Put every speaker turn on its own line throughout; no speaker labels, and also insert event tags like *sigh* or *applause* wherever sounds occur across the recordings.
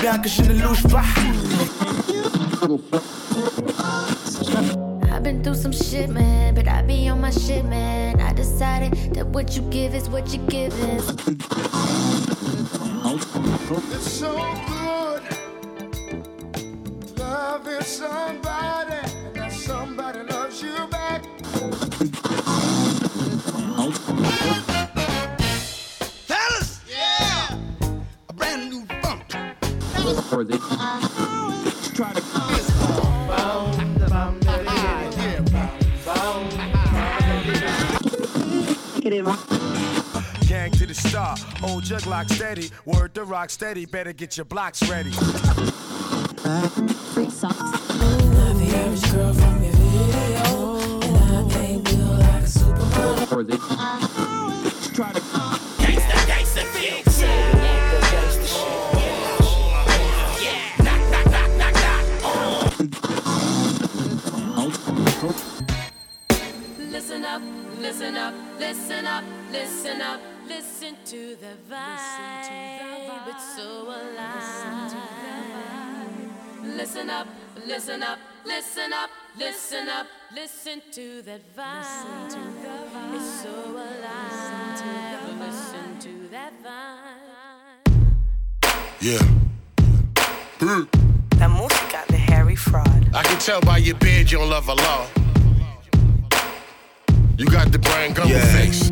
bien que je ne louche pas.
I've been through some shit, man, but I be on my shit, man. I decided that what you give is what you give is.
It's so good loving somebody, and that somebody loves you back.
Try to
Gang to the star, old your lock steady. Word to rock steady, better get your blocks ready.
Free socks.
Not the average girl from your video, and I ain't built like a supermodel.
try to
listen up, listen up, listen to the vibe. It's so alive. Listen up, listen up, listen up, listen up, listen to that vibe. It's so alive. Listen to that vibe.
Yeah.
La música de Harry Fraud.
I can tell by your beard you don't love a law. You got the brain gummy
Yeah.
face.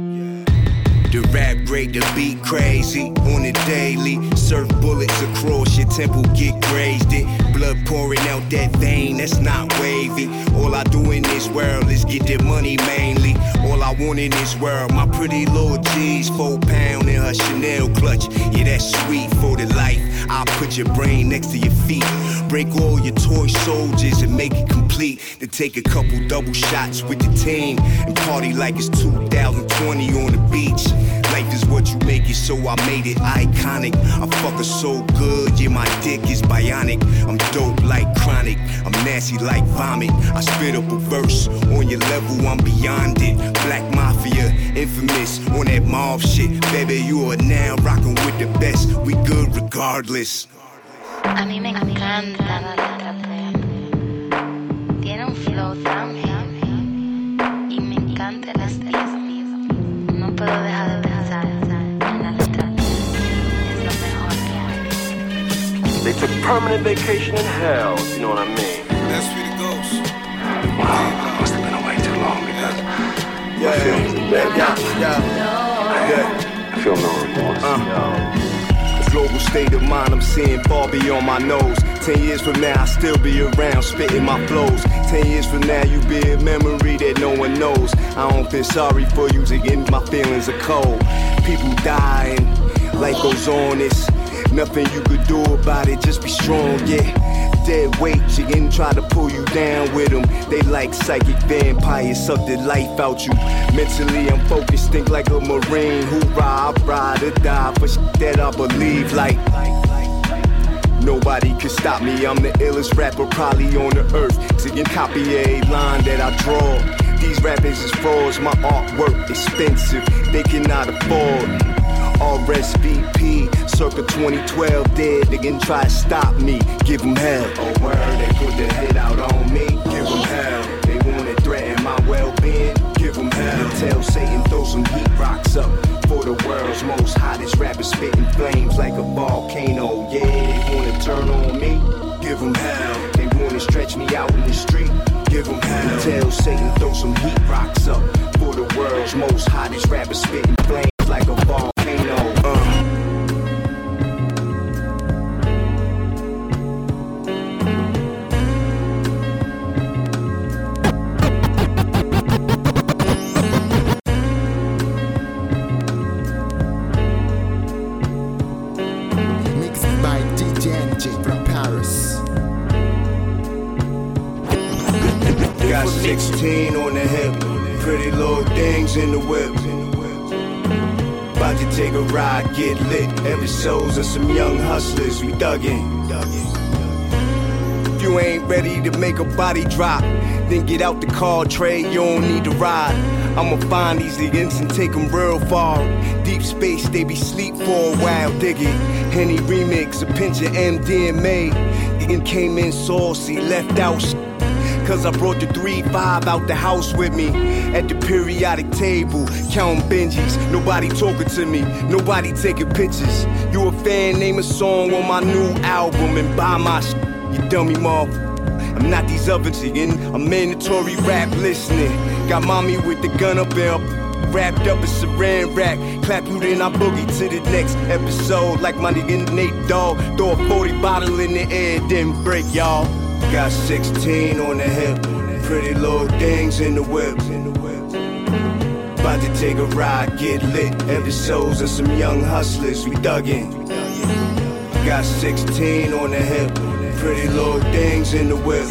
The rap break the beat crazy on the daily. Surf bullets across your temple, get grazed it. Blood pouring out that vein, that's not wavy. All I do in this world is get the money mainly. All I want in this world, my pretty little G's, four pound in her Chanel clutch. Yeah, that's sweet for the life. I'll put your brain next to your feet. Break all your toy soldiers and make it complete. Then take a couple double shots with the team and party like it's 2020 on the beach. Life is what you make it, so I made it iconic. I fuck her so good, yeah, my dick is bionic. I'm dope like chronic, I'm nasty like vomit. I spit up a verse on your level, I'm beyond it. Black Mafia, infamous on that mob shit. Baby, you are now rocking with the best. We good regardless.
A mí me encanta la letra Tiene un flow tan heavy y me encanta el estilo. No puedo dejar de
took permanent vacation in hell, you know what I mean?
That's for the ghost.
Wow, must have been away too long because
Yeah,
feelings are bad.
yeah, yeah. yeah.
I feel no remorse. Uh.
Global state of mind, I'm seeing far beyond my nose. Ten years from now, I'll still be around, spitting my flows. Ten years from now, you be a memory that no one knows. I don't feel sorry for you, again, my feelings are cold. People dying, life goes on, it's nothing you could do about it, just be strong, yeah. Dead weight, again, try to pull you down with them. They like psychic vampires, suck the life out you. Mentally, I'm focused, think like a marine. Hoorah, I ride or die for shit that I believe like. Nobody can stop me, I'm the illest rapper probably on the earth. Singing copy a line that I draw. These rappers is frauds, my artwork expensive, they cannot afford. RSVP, circa 2012, dead, they can try to stop me, give them hell. Oh, word, they put the hit out on me, give them hell. They wanna threaten my well being, give them hell. Tell Satan, throw some heat rocks up for the world's most hottest rapper, spitting flames like a volcano. Yeah, they wanna turn on me, give them hell. They wanna stretch me out in the street, give them hell. Tell Satan, throw some heat rocks up for the world's most hottest rapper, spitting flames like a volcano. Lit. Episodes of some young hustlers, we dug in. If you ain't ready to make a body drop, then get out the car, trade, you don't need to ride. I'ma find these niggas and take them real far. Deep space, they be sleep for a while, dig it. Henny remix, a pinch of MDMA. Nigga came in saucy, left out Cause I brought the 3-5 out the house with me. At the periodic table, counting Benjis. Nobody talking to me, nobody taking pictures. You a fan, name a song on my new album and buy my sh- you dummy mother. I'm not these other chicken, I'm mandatory rap listening. Got mommy with the gun up there. Wrapped up in saran wrap, clap you then I boogie to the next episode. Like my nigga Nate Dogg, throw a 40 bottle in the air, then break y'all. Got 16 on the hip, pretty little things in the whip. About to take a ride, get lit. Episodes of some young hustlers, we dug in. Got 16 on the hip, pretty little things in the whip.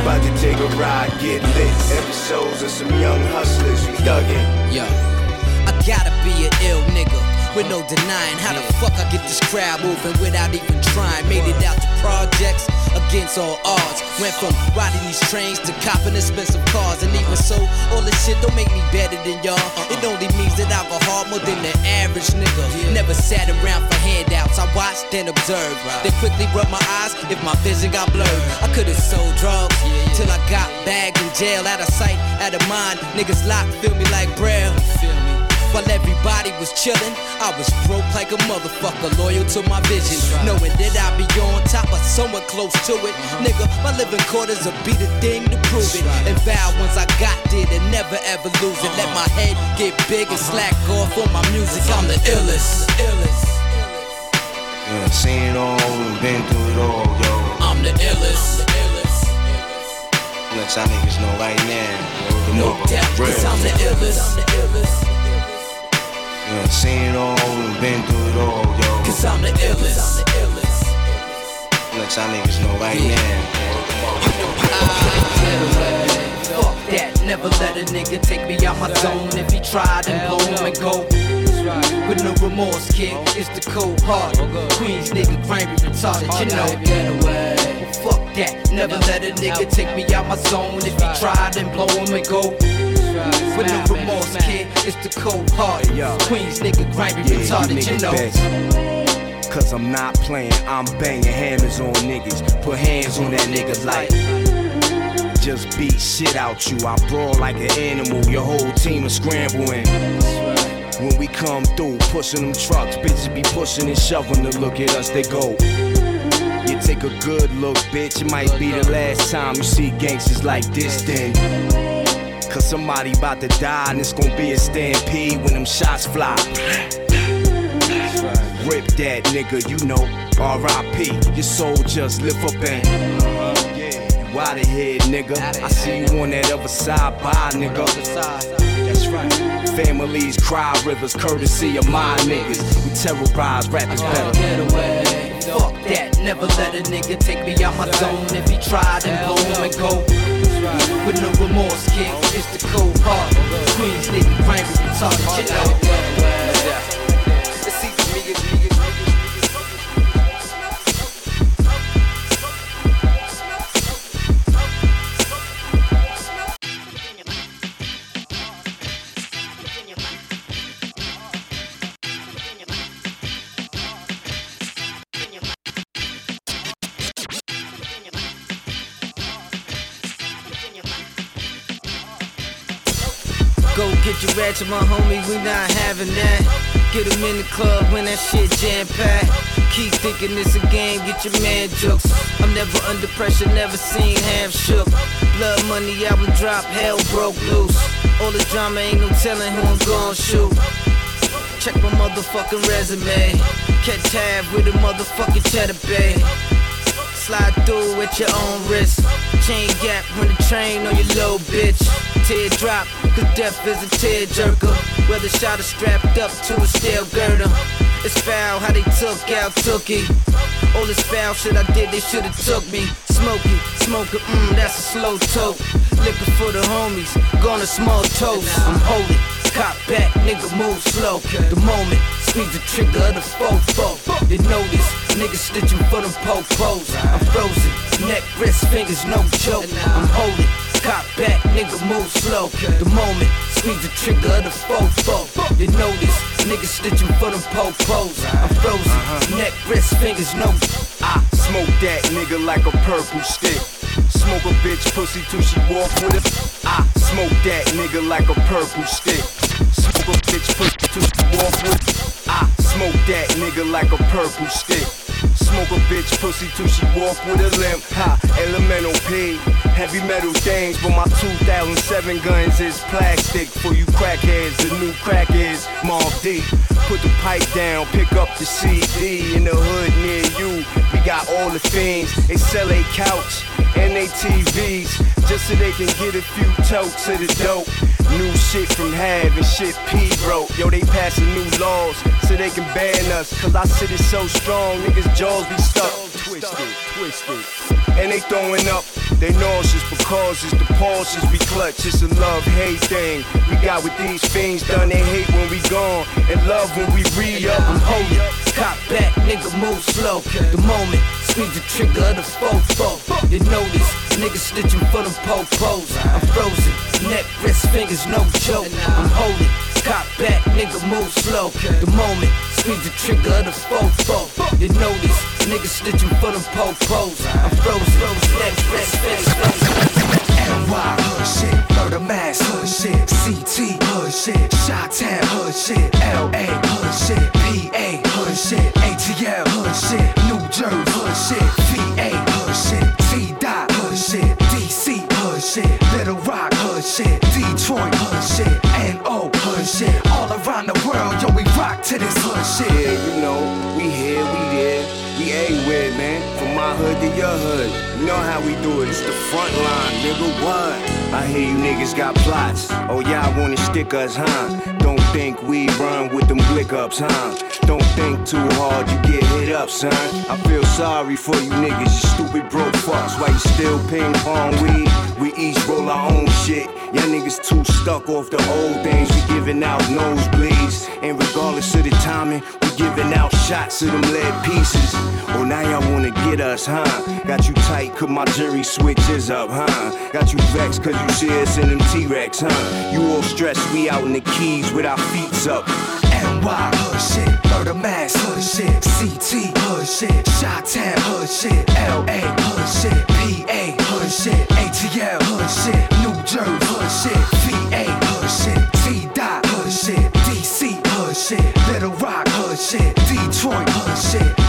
About to take a ride, get lit. Episodes of some young hustlers, we dug in.
Yo, I gotta be an ill nigga with no denying how the fuck I get this crowd moving without even trying. Made it out to projects against all odds. Went from riding these trains to copping expensive cars, and even so, all this shit don't make me better than y'all. It only means that hard more than the average nigga. Never sat around for handouts. I watched and observed. Then quickly rub my eyes if my vision got blurred. I could've sold drugs till I got bagged in jail, out of sight, out of mind. Niggas locked, feel me like braille. While everybody was chillin', I was broke like a motherfucker, loyal to my vision. Knowing that I'd be on top or somewhere close to it. Nigga, my living quarters will be the thing to prove it. And vow once I got there to never ever lose it. Let my head get big and uh-huh. slack off on my music. I'm the illest. illest.
Yeah, seen it all, been through it all, yo.
I'm the illest.
Let y'all niggas know right now.
No doubt, cause I'm the illest.
Yeah, been through it all, yo.
Cause I'm the illest.
Let y'all niggas know right now.
Fuck that, never let a nigga take me out my zone. If he tried and blow him and go. With no remorse, kid, it's the cold heart. Queens nigga, grimy, retarded, you know. Get away. Fuck that, never let a nigga take me out my zone. If he tried and blow him and go. With no remorse, kid, it's the cold heart. Queens nigga, grimy, retarded, you know.
Cause I'm not playing, I'm banging hammers on niggas. Put hands on that nigga like. Just beat shit out you. I brawl like an animal, your whole team is scrambling. When we come through, pushing them trucks, bitches be pushing and shoving to look at us, they go. You take a good look, bitch, it might be the last time you see gangsters like this then. Cause somebody about to die and it's gonna be a stampede when them shots fly. Rip that nigga, you know, R.I.P. Your soul just lift up and out of here, nigga. I see you on that other side, bye, nigga. That's right. Families cry rivers, courtesy of my niggas. We terrorize rappers better.
Fuck that, never let a nigga take me out my zone. If he tried and blow him and go. With no remorse, kid, it's the cold heart. Queens nigga, grimy, retarded, you know. Ratchet, my homie, we not having that. Get him in the club when that shit jam packed. Keep thinking it's a game, get your man jokes. I'm never under pressure, never seen half shook. Blood money album drop, hell broke loose. All the drama ain't no telling who I'm gon' shoot. Check my motherfucking resume. Catch tab with a motherfucking cheddar bay. Slide through at your own risk. Chain gap when the train on your low bitch. Teardrop, cause death is a tear jerker. Whether shot is strapped up to a steel girder. It's foul how they took out Tookie. All this foul shit I did, they should've took me. Smoky, smoking, mmm, that's a slow toke. Liquor for the homies, gonna small toast. I'm holding, cop back, nigga move slow. The moment, squeeze the trigger of the fofo. You notice, niggas stitching for them po-pos. I'm frozen, neck, wrist, fingers, no joke. I'm holding, Cop back, nigga, move slow. The moment, squeeze the trigger of the fofo. You notice, niggas stitching for them po-pos. I'm frozen, uh-huh. neck, wrist, fingers, no.
I smoke that nigga like a purple stick. Smoke a bitch pussy till she walk with it. I smoke that nigga like a purple stick. Smoke a bitch pussy till she walk with it. I smoke that nigga like a purple stick. Smoke a bitch pussy till she walk with a limp. Ha, elemental P. Heavy metal things, but my 2007 guns is plastic. For you crackheads, the new crack is Mob D. Put the pipe down, pick up the CD in the hood near you. Got all the things. They sell a couch and they TVs just so they can get a few totes of the dope. New shit from Hav and shit P wrote. Yo, they passing new laws so they can ban us. Cause our city's so strong, niggas' jaws be stuck. Twisted, twisted. And they throwing up, they nauseous because it's the pulses we clutch. It's a love hate thing. We got with these fiends done. They hate when we gone and love when we re up.
I'm holy. Cop back, nigga, move slow. The moment, squeeze the trigger of the fofo. You notice, niggas stitching for them po-pos. I'm frozen, neck, wrist, fingers, no joke. I'm holy. Cop back, nigga, move slow. The moment, squeeze the trigger of the fofo. You notice, niggas stitching for them po-pos. I'm frozen, neck, wrist, fingers, no joke.
NY hood shit, murder mass hood shit, CT hood shit, Shot-Town hood shit, LA hood shit, PA hood shit, ATL hood shit, New Jersey hood shit, VA hood shit, T-Dot hood shit, DC hood shit, Little Rock hood shit, Detroit hood shit, NO hood shit, all around the world, yo, we rock to this hood shit.
Yeah, you know, we here, we there, we everywhere, man. From my hood to your hood. You know how we do it. It's the front line, nigga. What? I hear you niggas got plots. Oh, y'all wanna stick us, huh? Don't think we run with them blick ups, huh? Don't think too hard, you get hit up, son. I feel sorry for you niggas, you stupid broke fucks. Why you still ping pong weed? We each roll our own shit. Y'all niggas too stuck off the old things. We giving out nosebleeds. And regardless of the timing, we giving out shots of them lead pieces. Oh, now y'all wanna get us, huh? Got you tight, cause my jury switches up, huh? Got you vexed, cause you see us in them T-Rex, huh? You all stressed, we out in the keys with our feet up.
NY hood shit, murder mass hood shit, CT hood shit, Shot-Town hood shit, LA hood shit, PA hood shit, ATL hood shit, New Jersey hood shit, VA hood shit, T-Dot hood shit, DC hood shit, Little Rock hood shit, Detroit hood shit,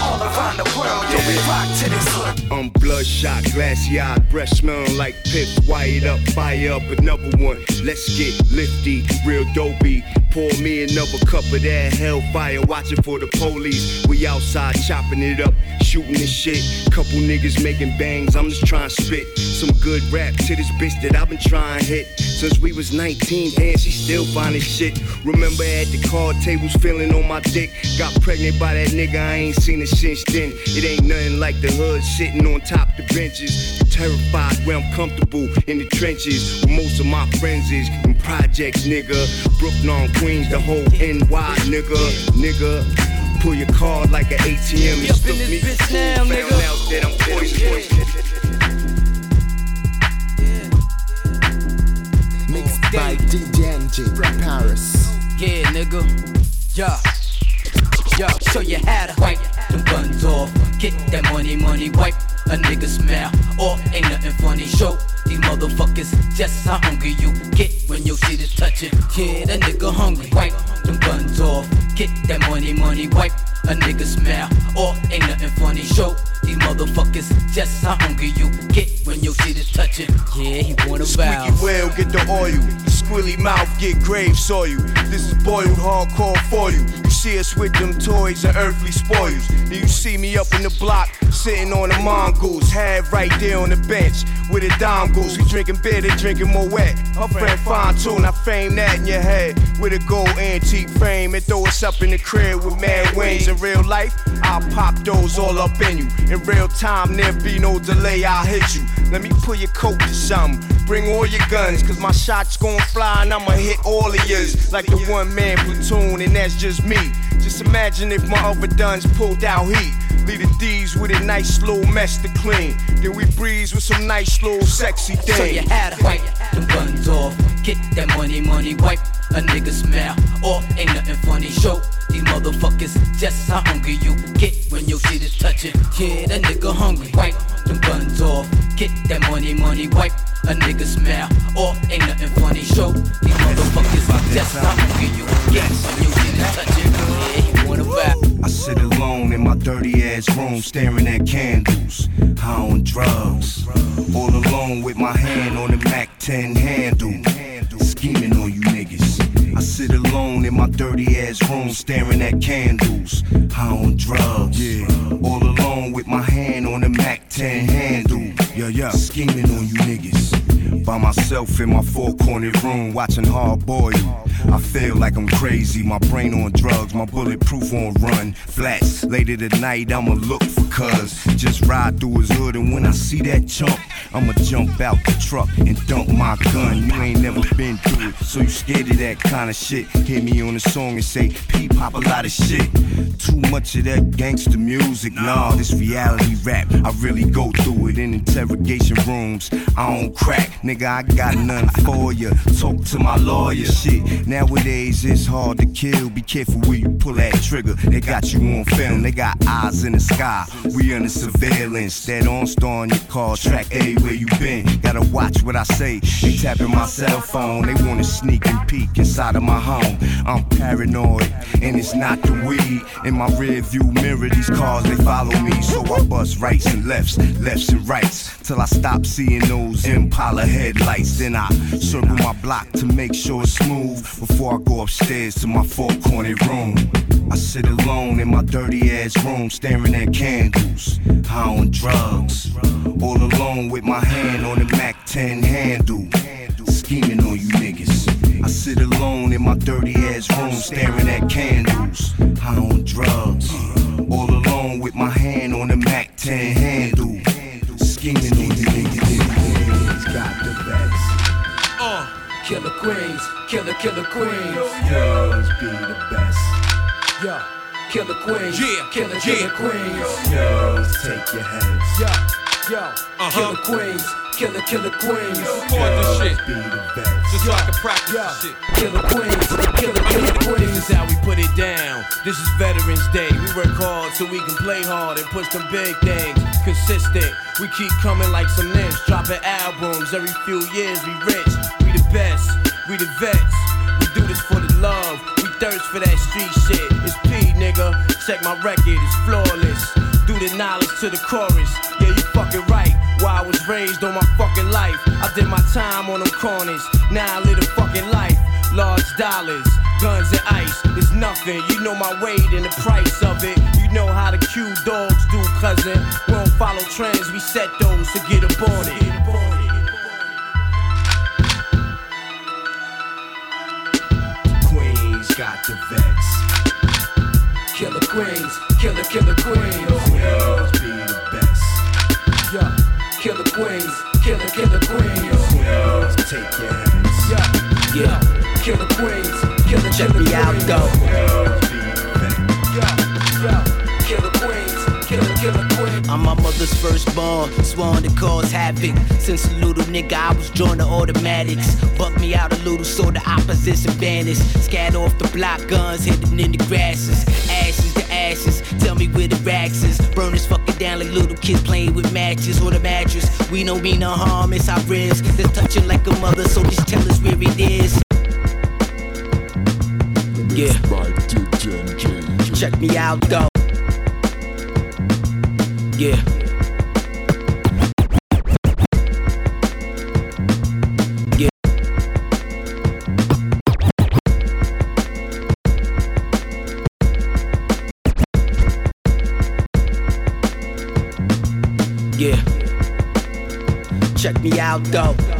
all around the world, yo, we rock to this.
I'm bloodshot, glassy eyed, breath smelling like piss. Wired up, fire up another one. Let's get lifty, real dopey. Pour me another cup of that hellfire, watching for the police. We outside chopping it up, shooting this shit. Couple niggas making bangs, I'm just trying to spit some good rap to this bitch that I've been trying to hit. Since we was 19, and she still finding shit. Remember at the card tables, feeling on my dick. Got pregnant by that nigga, I ain't seen it since then. It ain't nothing like the hood sitting on top the benches. Terrified where I'm comfortable in the trenches. Where most of my friends is in projects, nigga. Brooklyn, Queens, the whole NY, nigga. Nigga. Pull your card like an ATM and
Up in
stuff
this
me.
bitch now,
Found
nigga.
out that I'm poison.
Mixed by DJ NG Paris.
Yeah, nigga. Yeah. Yo, show you how to wipe them guns off. Get that money, money, wipe a nigga smile. Or ain't nothing funny. Show these motherfuckers just how hungry you get when your shit is touching. Yeah, that nigga hungry. Wipe them guns off. Get that money, money, wipe a nigga smile. Or ain't nothing funny. Show these motherfuckers just how hungry you get when your shit is touching. Yeah, he wanna bow.
Squeaky whale, get the oil. Squilly mouth, get grave saw you. This is boiled hardcore for you. You see us with them toys and earthly spoils. Then you see me up in the block, sitting on the mongoose. Have right there on the bench with a dime goose. We drinking beer, they drinking more wet. My friend fine tune, I frame that in your head with a gold antique frame and throw us up in the crib with mad wings. In real life, I'll pop those all up in you. In real time, there be no delay, I'll hit you. Let me pull your coat to something. Bring all your guns, cause my shots gon' fly and I'ma hit all of yours. Like the one man platoon, and that's just me. Just imagine if my other duns pulled out heat. Leave the D's with a nice little mess to clean. Then we breeze with some nice little sexy things.
So you had to wipe them guns off, get that money, money, wipe a nigga's mouth off. Ain't nothing funny. Show these motherfuckers just how hungry you get when your shit is touching. Yeah, that nigga hungry. Wipe them guns off, get that money, money, wipe a nigga's mouth off. Ain't nothing funny. Show these motherfuckers just how hungry you get when your shit is touching. Yeah, you wanna rap?
I sit alone in my dirty ass room staring at candles. High on drugs. All alone with my hand on the Mac 10 handle. Scheming on you niggas. I sit alone in my dirty ass room staring at candles. High on drugs. Yeah. All alone with my hand on the Mac 10 handle. Yeah, yeah. Scheming on you niggas. By myself in my four cornered room watching hard boy. I feel like I'm crazy. My brain on drugs, my bulletproof on run. Flats. Later tonight, I'ma look for cuz. Just ride through his hood, and when I see that chump, I'ma jump out the truck and dump my gun. You ain't never been through it, so you scared of that kind of shit. Hit me on the song and say, P pop a lot of shit. Too much of that gangster music. Nah, this reality rap, I really go through it in interrogation rooms. I don't crack, nigga, I got nothing for ya. Talk to my lawyer, shit. Nowadays it's hard to kill. Be careful where you pull that trigger. They got you on film, they got eyes in the sky. We under surveillance. That OnStar on your car, track A, where you been? Gotta watch what I say. They tapping my cell phone, they wanna sneak and peek inside of my home. I'm paranoid, and it's not the weed. In my rear view mirror, these cars they follow me. So I bust rights and lefts, lefts and rights. Till I stop seeing those Impala headlights. Then I circle my block to make sure it's smooth before I go upstairs to my four cornered room. I sit alone in my dirty ass room staring at candles. High on drugs. All alone with my hand on the Mac 10 handle. Scheming on you niggas. I sit alone in my dirty ass room staring at candles. High on drugs. All alone with my hand on the Mac 10 handle. Scheming on you. Got the best.
Uh, killer queens, killer, killer queens.
Yours be the best.
Yeah, killer queens,
Yeah,
killer,
yeah.
killer queens.
Yours take your heads.
Yeah, yo,
Uh-huh.
killer queens, killer, killer queens.
Record this shit,
Be the best.
just so I can practice
Yeah,
this shit.
killer queens, killer, killer
This
queens.
is how we put it down. This is Veterans Day. We work hard so we can play hard and push some big things. Consistent. We keep coming like some nymphs, dropping albums every few years. We rich. We the best. We the vets. We do this for the love. We thirst for that street shit. It's P, nigga. Check my record. It's flawless. Do the knowledge to the chorus. Yeah, you fucking right. Why I was raised on my fucking life. I did my time on them corners. Now I live a fucking life. Large dollars, guns and ice. It's nothing. You know my weight and the price of it. You know how the Q dogs do, cousin. We don't follow trends. We set those to get up on it.
Queens got the vets.
Killer queens, killer, killer queens.
Yours be the best.
Yeah, killer queens, killer, killer queens.
Yours take your heads.
Yeah, yeah, killer queens, killer,
Check me out though.
Yours the best.
Yeah, yeah, killer queens, killer, killer queens.
I'm my mother's firstborn, sworn to cause havoc. Since a little nigga, I was drawn to automatics. Buck me out a little so the opposition vanished. Scat off the block, guns hidden in the grasses. Ashes to ashes, tell me where the racks is. Burn this fucking down like little kids playing with matches or the mattress. We don't mean no harm, it's our risk. That's touching like a mother, so just tell us where it is. Yeah. Check me out though. Yeah. Yeah. Yeah. Check me out though.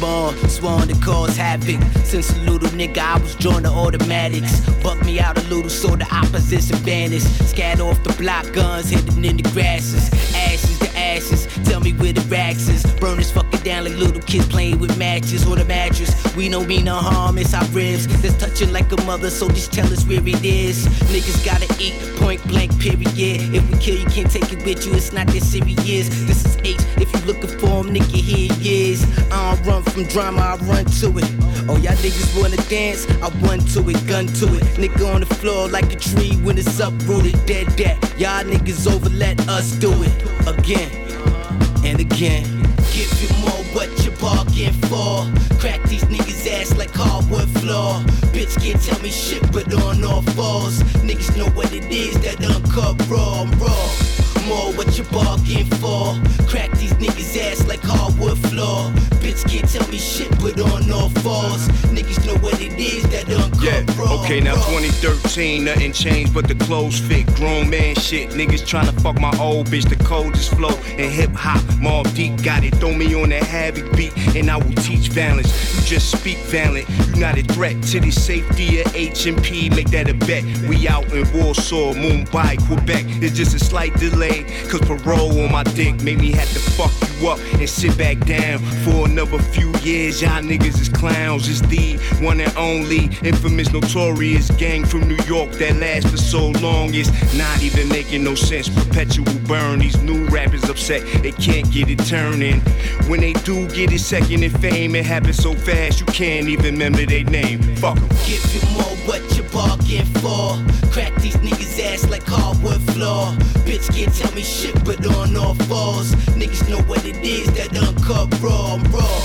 Firstborn, sworn to cause havoc. Since a little nigga, I was drawn to automatics. Buck me out a little so the opposition vanished. Scat off the block, guns hidden in the grasses. Ashes to ashes, tell me where the racks is. Burn this fucking down like little kids playing with matches or the mattress. We don't mean no harm, it's our ribs. That's touching like a mother, so just tell us where it is. Niggas gotta eat, point blank, period. If we kill you, can't take it with you, it's not that serious. This is H, if you looking for him, nigga, here he is. I don't run from drama, I run to it. Oh, y'all niggas wanna dance? I run to it, gun to it. Nigga on the floor like a tree when it's uprooted, dead, dead. Y'all niggas over, let us do it again and again. Give you more what you bargain for. Crack these niggas ass like hardwood floor. Bitch can't tell me shit, but on all fours. Niggas know what it is that uncut raw. I'm raw. More what you bargain for. Crack these niggas ass like hardwood floor. Bitch can't tell me shit, but on all fours. Niggas know what it is that uncut
Yeah,
raw.
okay, now
raw.
2013, nothing changed but the clothes fit. Grown man shit, niggas tryna fuck my old bitch. The coldest flow and hip hop. Mobb Deep got it, throw me on that Havoc beat, and I will teach balance. You just speak violent, you not a threat to the safety of H&P. Make that a bet. We out in Warsaw, Mumbai, Quebec. It's just a slight delay, cause parole on my dick made me have to fuck you up and sit back down for another few years. Y'all niggas is clowns. It's the one and only infamous, notorious gang from New York that lasts for so long. It's not even making no sense. Perpetual burn. These new rappers upset they can't get it turning. When they do get it second in fame, it happens so fast you can't even remember their name. Fuck 'em.
Give you more what you bargain for. Crack these niggas ass like hardwood floor. Bitch can't tell me shit, but on all fours. Niggas know what it is that uncut raw. I'm raw.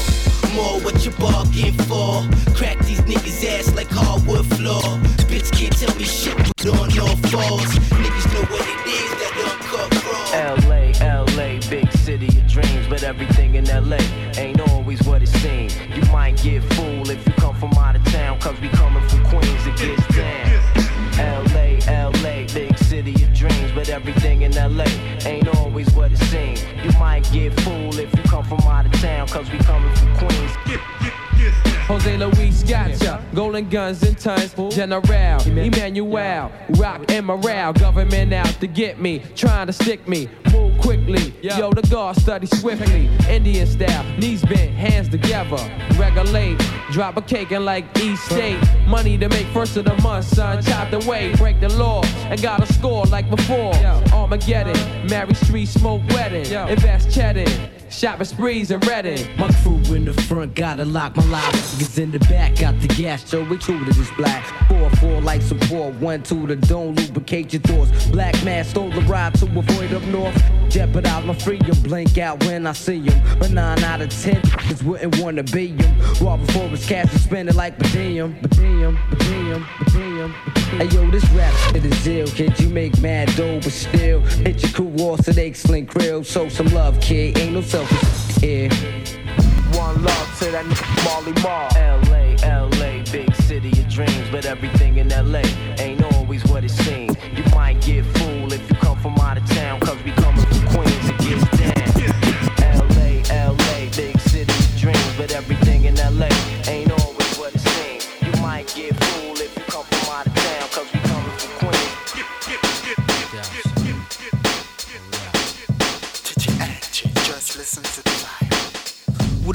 More what you bargain for. Crack these niggas ass like hardwood floor. Bitch can't tell me shit, but on all fours. Niggas know what it is that uncut raw.
LA, LA, big city of dreams, but everything in LA ain't might get fooled if you come from out of town, cause we coming from Queens, it gets down. LA, LA, big city of dreams, but everything in LA ain't always what it seems. You might get fooled if you come from out of town, cause we coming from Queens.
Jose Luis gotcha, golden guns and tons, General, Emmanuel, rock and morale, government out to get me, trying to stick me, move quickly, yo, the guard study swiftly, Indian style, knees bent, hands together, regulate, drop a cake and like East State, money to make first of the month, son, chopped away, break the law, and got a score like before, Armageddon, Mary Street, smoke wedding, invest cheddar, shopping sprees and Redding.
My crew in the front gotta lock my lock. Niggas in the back got the gas, so we two to this black. Four, four like support, one, two to don't lubricate your thoughts. Black man stole the ride to avoid up north. Jeopardize my freedom, blink out when I see him. But nine out of ten niggas wouldn't wanna be him. Raw before his cash and spend it like Badinium, Badinium, Badinium, Badinium. Hey yo, this rap shit is ill, kid. You make mad dough, but still hit your crew off so they sling krill. Show some love, kid. Ain't no selfish here.
One love to that Marley Marl. LA, LA, big city of dreams, but everything in LA ain't always what it seems. You might get fooled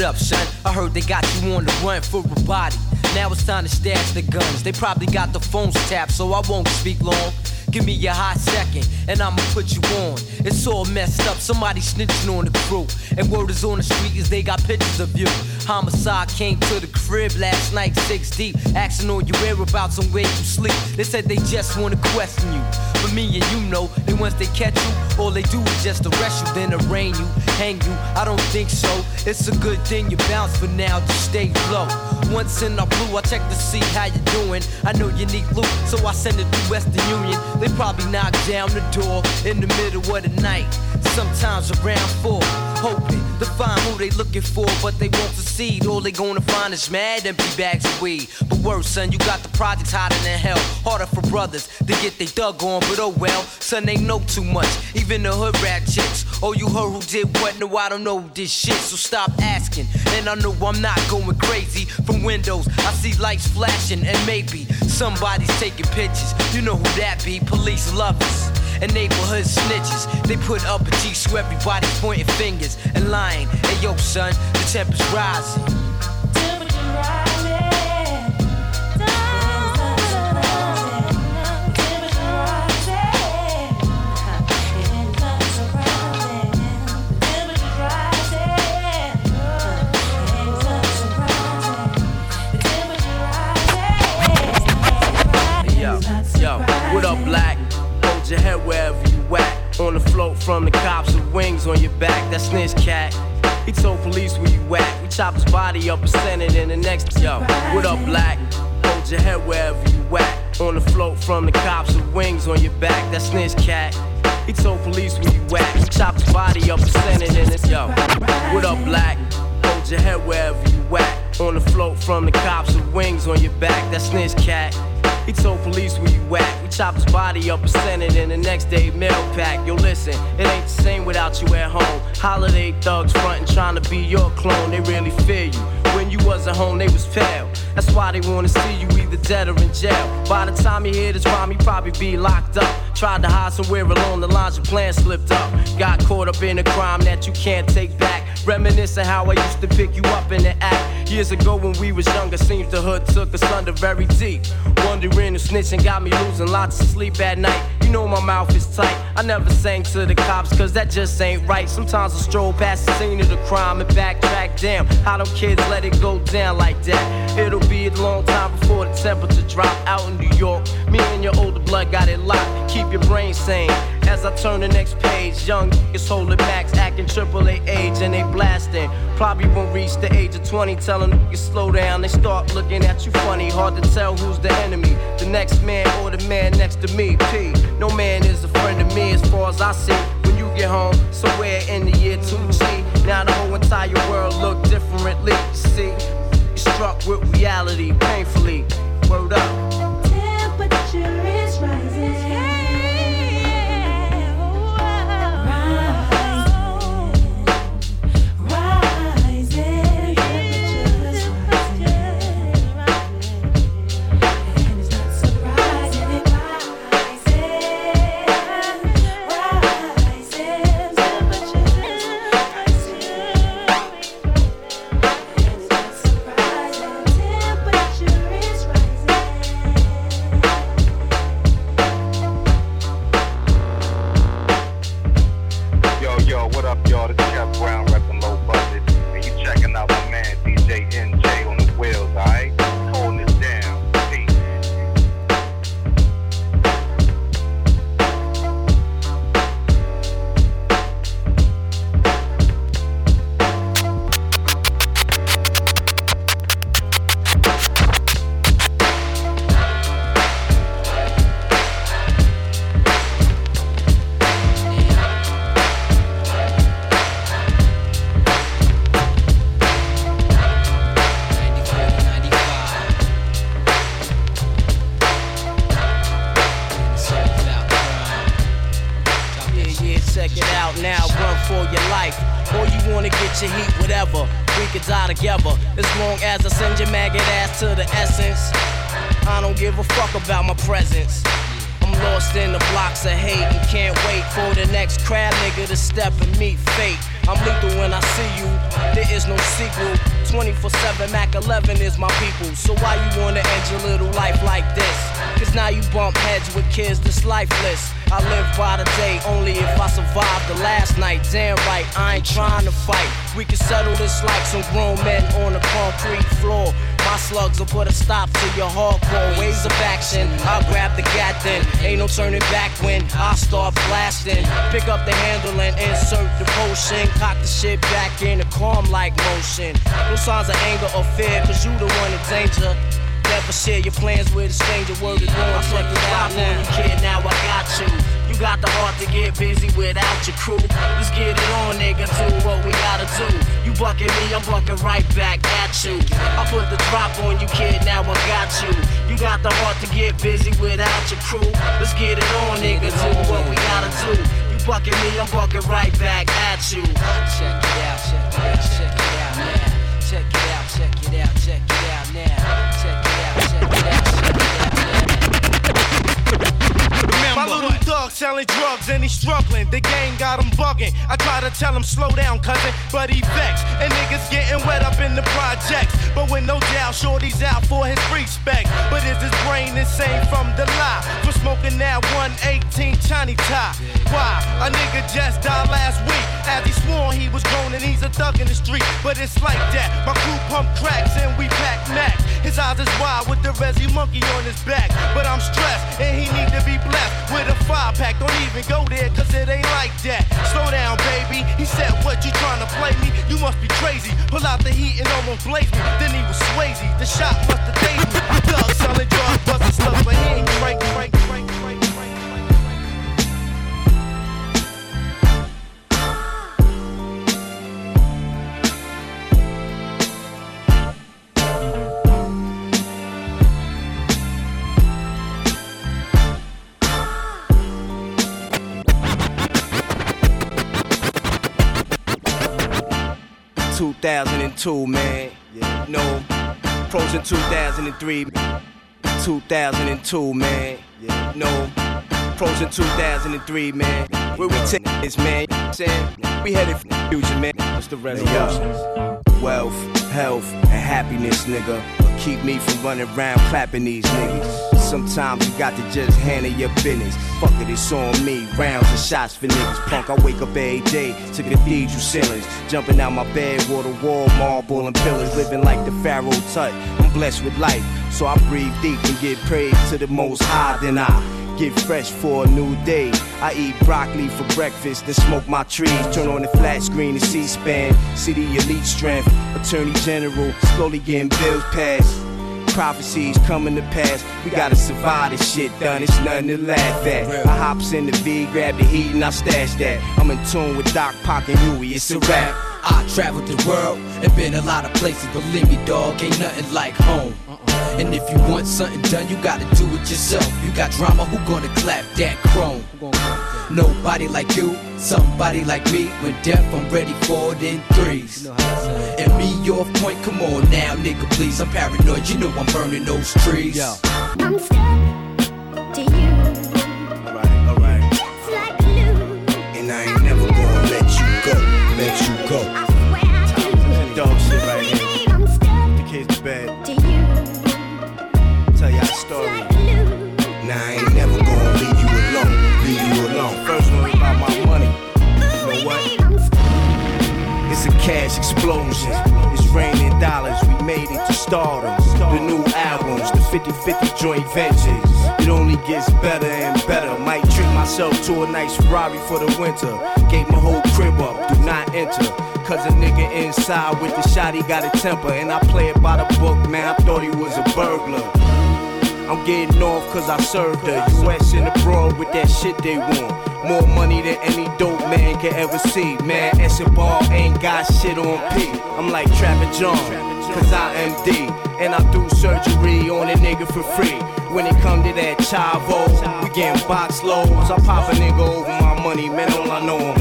up, son? I heard they got you on the run for a body. Now it's time to stash the guns. They probably got the phones tapped, so I won't speak long. Give me a hot second, and I'ma put you on. It's all messed up, somebody snitching on the crew. And word is on the street is they got pictures of you. Homicide came to the crib last night, six deep, asking all your whereabouts and where you sleep. They said they just wanna question you. Me and you know, that once they catch you, all they do is just arrest you, then arraign you, hang you. I don't think so. It's a good thing you bounce for now, just stay low. Once in our blue, I check to see how you doing. I know you need loot, so I send it to Western Union. They probably knock down the door in the middle of the night. Sometimes around four, hoping to find who they looking for, but they won't succeed. All they gonna find is mad empty bags of weed. But worse, son, you got the projects hotter than hell. Harder for brothers to get they dug on, but oh well, son, they know too much. Even the hood rat chicks. Oh, you heard who did what? No, I don't know this shit, so stop asking. And I know I'm not going crazy. From windows, I see lights flashing, and maybe somebody's taking pictures. You know who that be? Police lovers and neighborhood snitches. They put up a G so everybody's pointing fingers and lying. Hey yo, son, the temperature's rising.
Temperature rising.
your head wherever you at. On the float from the cops with wings on your back. That snitch cat. He told police where you at. We chop his body up and send it in the next. Yo, what up, black? Hold your head wherever you at. On the float from the cops with wings on your back. That snitch cat. He told police where you at. We chop his body up and send it in the Yo, what up, black? Hold your head wherever you at. On the float from the cops with wings on your back. That snitch cat. He told police where you at. We chop his body up and send it in the next day mail pack. Yo, listen, it ain't the same without you at home. Holiday thugs frontin' trying to be your clone. They really fear you. When you wasn't home, they was pale. That's why they wanna see you either dead or in jail. By the time you hear this rhyme, you probably be locked up. Tried to hide somewhere along the lines, your plan slipped up. Got caught up in a crime that you can't take back. Reminiscing how I used to pick you up in the act. Years ago when we was younger, seems the hood took us under very deep. Wondering if snitching got me losing lots of sleep at night. You know my mouth is tight. I never sang to the cops, cause that just ain't right. Sometimes I stroll past the scene of the crime and backtrack. Damn, how them kids let it go down like that? It'll be a long time before the temperature drop out in New York. Me and your older blood got it locked. Keep your brain sane. As I turn the next page, young niggas holding backs, acting triple A age, and they blasting. Probably won't reach the age of 20, telling niggas slow down. They start looking at you funny, hard to tell who's the enemy. The next man or the man next to me. P. No man is a friend of me as far as I see. When you get home, somewhere in the year 2G. Now the whole entire world look differently. See, you struck with reality painfully. Word up.
Temperature
long as I send your maggot ass to the essence. I don't give a fuck about my presence. I'm lost in the blocks of hate and can't wait for the next crab nigga to step and meet fate. I'm lethal when I see you, there is no sequel. 24 7 Mac 11 is my people. So why you wanna end your little life like this? Cause now you bump heads with kids that's lifeless. I live by the day only if I survive the last night. Damn right, I ain't trying to fight. We can settle this like some grown men on a concrete floor. My slugs will put a stop to your hardcore ways of action. I'll grab the gat then. Ain't no turning back when I start blasting. Pick up the handle and insert the potion. Cock the shit back in a calm like motion. No signs of anger or fear, cause you the one in danger. Never share your plans with a stranger. Word is born. Check it out now. You kid, now I got you. You got the heart to get busy without your crew. Let's get it on, nigga. Do what we gotta do. You bucking me, I'm bucking right back at you. I put the drop on you, kid. Now I got you. You got the heart to get busy without your crew. Let's get it on, nigga. Do what we gotta do. You bucking me, I'm bucking right back at you.
Check it out, check it out, check it out now. Check it out, check it out, check it out now.
Yes. Little thug selling drugs and he's struggling. The game got him bugging. I try to tell him slow down, cousin, but he vexed. And niggas getting wet up in the projects. But with no doubt, Shorty's out for his respect. But is his brain insane from the lie? For smoking that 118 Chinese tie. Why? A nigga just died last week. As he swore he was grown
and he's a thug in the street. But it's like that. My crew pump cracks and we pack max. His eyes is wide with the Resi monkey on his back. But I'm stressed and he need to be blessed with a five pack. Don't even go there cause it ain't like that. Slow down, baby. He said, What you trying to play me? You must be crazy. Pull out the heat and almost blaze me. Then he was Swayze. The shot must have dazed me. Selling drugs, busting stuff, but he ain't break, break,
2002, man. Yeah, no. Approaching 2003. 2002, man. Yeah, no. Approaching 2003, man. Where we take this, man. You know what I'm saying? We headed for the future, man. What's the resolutions? Wealth, health, and happiness, nigga. Keep me from running around clapping these niggas. Sometimes you got to just handle your business. Fuck it, it's on me. Rounds and shots for niggas. Punk, I wake up every day to cathedral ceilings. Jumping out my bed, water wall, marble and pillars. Living like the Pharaoh tut. I'm blessed with life, so I breathe deep and get praise to the most high. Then I Get fresh for a new day. I eat broccoli for breakfast, then smoke my trees. Turn on the flat screen to C-SPAN. The elite strength. Attorney General, slowly getting bills passed. Prophecies coming to pass. We gotta survive this shit done. It's nothing to laugh at. I hops in the V, grab the heat, and I stash that. I'm in tune with Doc, Pac, and Huey. It's a rap.
I traveled the world and been a lot of places. Believe me, dog, ain't nothing like home. Uh-uh. And if you want something done, you gotta do it yourself. You got drama, who gonna clap that chrome? Nobody like you, somebody like me. When death, I'm ready for it in threes. And me, your point, come on now, nigga, please. I'm paranoid, you know I'm burning those trees.
I'm stuck
50 50 joint ventures. It only gets better and better. Might treat myself to a nice Ferrari for the winter. Gave my whole crib up, do not enter. Cause a nigga inside with the shot, he got a temper. And I play it by the book, man. I thought he was a burglar. I'm getting off cause I served her. US and abroad with that shit they want. More money than any dope man can ever see. Man, Escobar ain't got shit on P. I'm like Trapper John, cause I am D. And I do surgery on a nigga for free. When it come to that chavo, we getting box loads. I pop a nigga over my money, man, all I know him.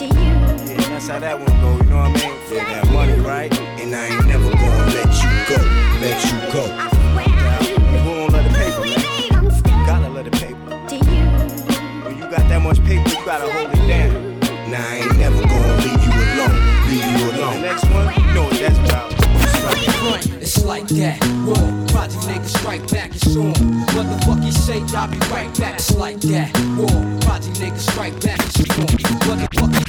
Yeah, that's how that one go, you know what I mean? Yeah, that money, right? And I ain't never gonna let you go, let you go. Much paper, you gotta hold it down. Now I ain't never gonna leave you alone, leave you alone. The next one, you know what that's about.
It's like that. Whoa, project niggas strike back and storm. What the fuck you say? I'll be right back. It's like that. Whoa, project niggas strike back and storm. What the fuck you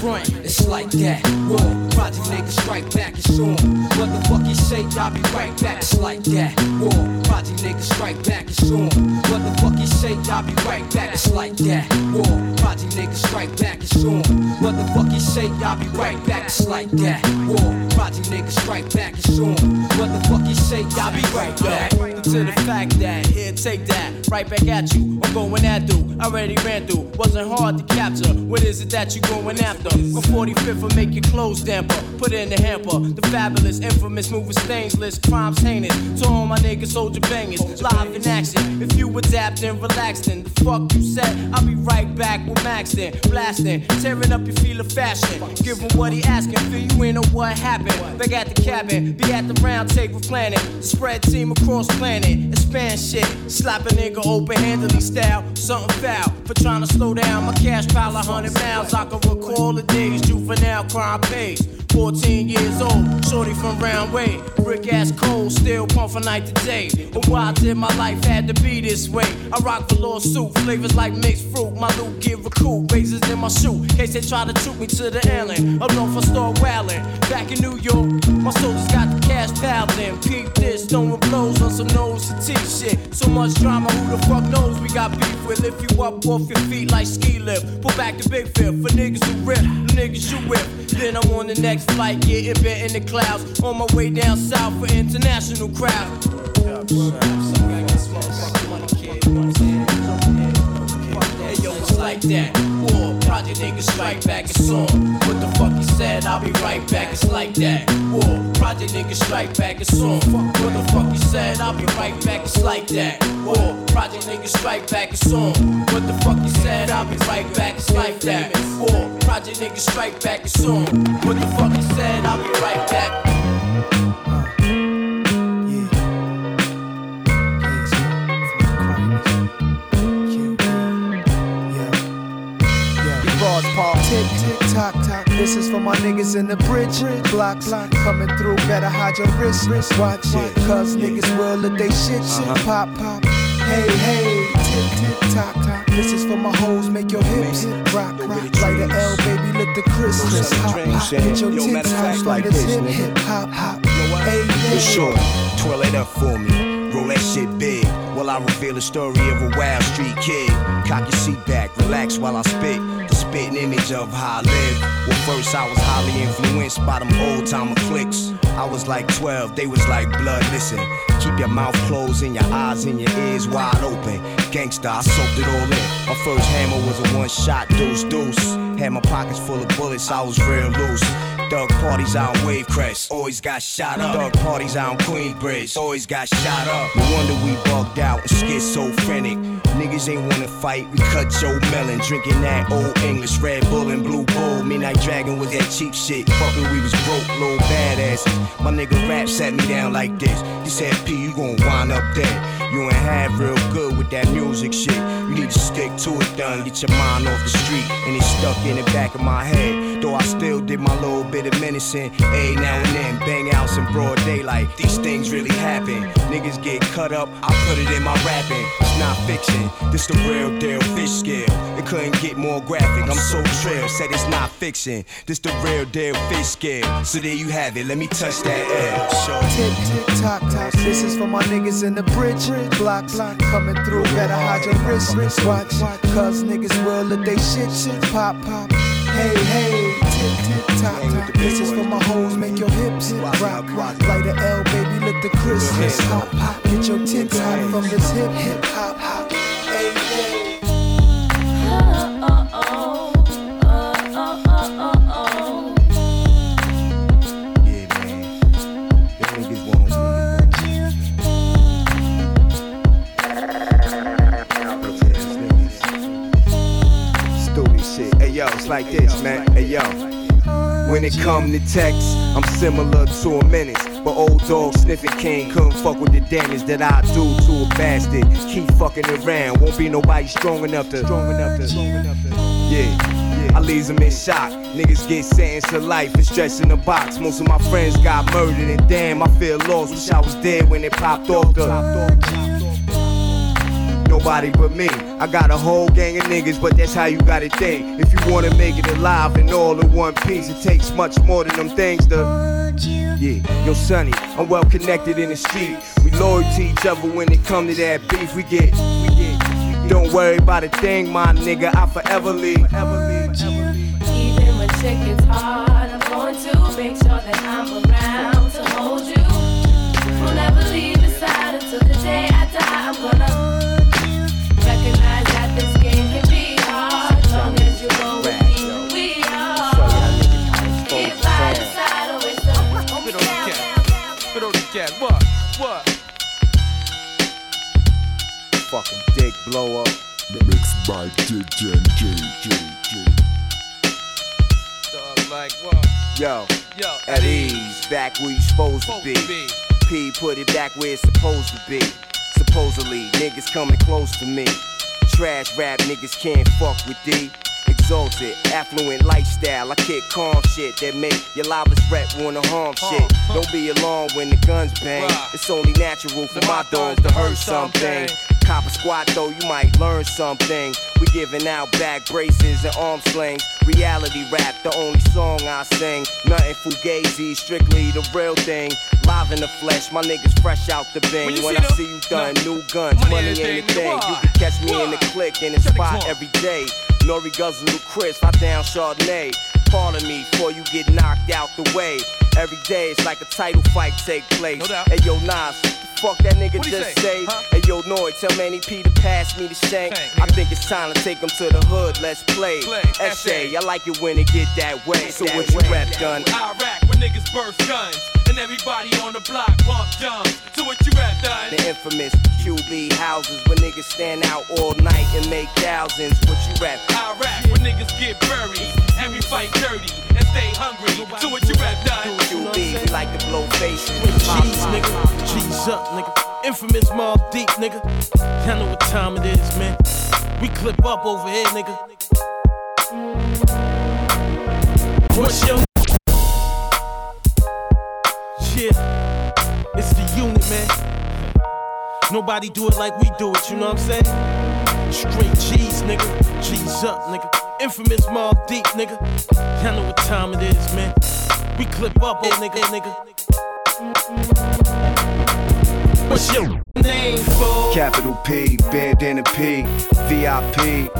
front? It's like that. Whoa, project niggas strike back and storm. What the fuck you say? I'll be right back. It's like that. Whoa, project niggas strike back and storm. What the fuck you say? I'll be right back. It's like that. Whoa, project niggas strike back and storm. What the fuck you say? I'll be right back. It's like that. Whoa, project niggas strike back and storm. What the fuck you say? I'll be right back.
To the fact that, here, take that, right back at you. I'm going at dude, I already ran through, wasn't hard to capture. What is it that you going after? From 45th, will make your clothes damper, put it in the hamper. The fabulous, infamous, moving stainless, crimes heinous. To all my niggas, soldier bangers, live in action. If you adapt and relax, then the fuck you said, I'll be right back with Max then, blasting, tearing up your feel of fashion. Give him what he asking, feel you ain't know what happened. Back at the cabin, be at the round table planning. Spread team across planet, expand shit. Slap a nigga open handedly style, something foul. For trying to slow down my cash pile a hundred miles. I can recall the days juvenile crime pays. 14 years old, shorty from round way. Brick ass cold, still pump from night to day. But why did my life had to be this way. I rock the lawsuit, flavors like mixed fruit. My loot give recoup, razors in my shoe. Case they try to shoot me to the island. Up north I start wildin'. Back in New York, my soldiers got the cash in. Peep this, throwing blows on some nose to T shit. So much drama, who the fuck knows we got beef with? Lift you up off your feet like ski lift. Pull back the big fifth for niggas who rip, niggas you whip. Then I'm on the next flight, getting bent in the clouds. On my way down south for international crowd. Hey yo, it's like that. Project niggas strike back, it's on. What the fuck you said, I'll be right back, it's like that. War, project niggas strike back, it's on. What the fuck you said, I'll be right back, it's like that. War, project niggas strike back, it's on. What the fuck you said, I'll be right back, it's like that. War, project niggas strike back, it's on. What the fuck you said, I'll be right back.
Tick, tick, tock, tock. This is for my niggas in the bridge. Block, block. Coming through, better hide your wrist. wrist. Watch it. Cause niggas will let they shit, shit. Pop, pop. Hey, hey. Tick, tick, tock, tock. This is for my hoes. Make your hips rock, rock. Light a L, baby. Let the Christmas hop, hop. Get your
Yo,
tits
matter of fact,
hot.
like
Like this hip, hip, hop, hop. Hey,
For
hey.
sure. Twirl it up for me. Roll that shit big. While I reveal the story of a wild street kid. Cock your seat back, relax while I spit. Spitting image of how I live. Well, first I was highly influenced by them old timer clicks. I was like 12, they was like blood. Listen, keep your mouth closed and your eyes and your ears wide open. Gangsta, I soaked it all in. My first hammer was a one shot deuce deuce. Had my pockets full of bullets, I was real loose. Thug parties out on Wavecrest, always got shot up. Thug parties out on Queensbridge, always got shot up. No wonder we bugged out and schizophrenic. Niggas ain't wanna fight, we cut Joe Melon, drinking that old Red Bull and Blue Bull. Midnight Dragon was that cheap shit. Fucking, we was broke, little badasses. My nigga rap sat me down like this. He said, P, you gon' wind up dead. You ain't have real good with that music shit. Stick to it, done. Get your mind off the street, and it's stuck in the back of my head. Though I still did my little bit of menacing, a now and then, bang outs in broad daylight. These things really happen. Niggas get cut up, I put it in my rapping. It's not fiction, this the real deal, fish scale. It couldn't get more graphic. I'm so trail, said it's not fiction. This the real deal, fish scale. So there you have it. Let me touch that. Sure.
Tick, tick, tock, tock. This is for my niggas in the bridge. Block, block. Coming through, better hide your wrist. Watch, cause niggas will let they shit, shit. Pop, pop. Hey, hey. Tick, tick, tock, tock. This is for my hoes. Make your hips rock, rock. Light a L, baby. Let the Christmas hop, pop. Get your tits hot from this hip, hip, hop, hop.
Yo, it's like this, man. Hey yo. When it come to text, I'm similar to a menace. But old dog sniffing king couldn't fuck with the damage that I do to a bastard. Keep fucking around, won't be nobody strong enough to. Strong enough to. Yeah. I leaves them in shock. Niggas get sentenced to life and stretched in a box. Most of my friends got murdered, and damn, I feel lost. Wish I was dead when it popped off the. Nobody but me. I got a whole gang of niggas, but that's how you gotta think. If you wanna make it alive and all in one piece, it takes much more than them things to. Yeah, yo, Sonny, I'm well connected in the street. We loyal to each other when it come to that beef. We get, we get. Don't worry about a thing, my nigga. I forever leave. Forever leave.
Even when shit gets hard, I'm going to make sure that I'm around to hold you. Will never leave your side until the day I die. I'm gonna
dick blow up.
Mixed by DJ J.
Dog, like what?
Yo,
Yo.
at ease, back where you supposed to be. P put it back where it's supposed to be. Supposedly, niggas coming close to me. Trash rap niggas can't fuck with D. exalted, affluent lifestyle. I kick calm shit that make your loudest rep wanna harm shit. Don't be alarmed when the guns bang. It's only natural for my dogs to hurt something. Cop a squat though, you might learn something. We giving out back braces and arm slings. Reality rap, the only song I sing. Nothing fugazi, strictly the real thing. Live in the flesh, my niggas fresh out the
When
When
see
I
them-
see you done,
no.
new guns,
Money
money
ain't
the
thing.
You can catch me in the click in the spot every day. Nore Guzzle Chris, I down Chardonnay. Pardon me before you get knocked out the way. Every day it's like a title fight take place.
No doubt.
Hey yo, Nas, fuck that nigga just
say?
say?
Huh?
Hey yo, Nore, tell Manny P to pass me the shank. I think it's time to take him to the hood. Let's play.
Play.
Essay, I like it when it get that way. So
That
what you rap done?
Iraq, when niggas burst guns, and everybody on the block bump dumb. So what you rap done?
The infamous QB houses where niggas stand out all night and make thousands. What you rap?
Iraq, when niggas get buried, and we fight dirty and stay hungry. So what you rap done?
QB, we like to blow faces.
G's, nigga. G's up, nigga. Infamous Mobb Deep, nigga. Y'all know what time it is, man. We clip up over here, nigga. What's your Yeah, it's the unit, man. Nobody do it like we do it, you know what I'm saying? Straight G's, nigga. G's up, nigga. Infamous Mobb Deep, nigga. Y'all know what time it is, man. We clip up, oh, nigga, nigga. What's your name, for?
Capital P, bandana P, VIP,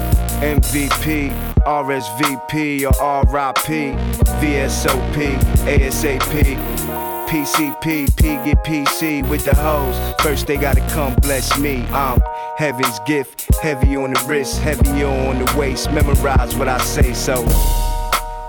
MVP, RSVP or RIP, VSOP, ASAP. PCP, P get PC with the hoes. First they gotta come bless me. I'm heaven's gift, heavy on the wrist, heavier on the waist. Memorize what I say so.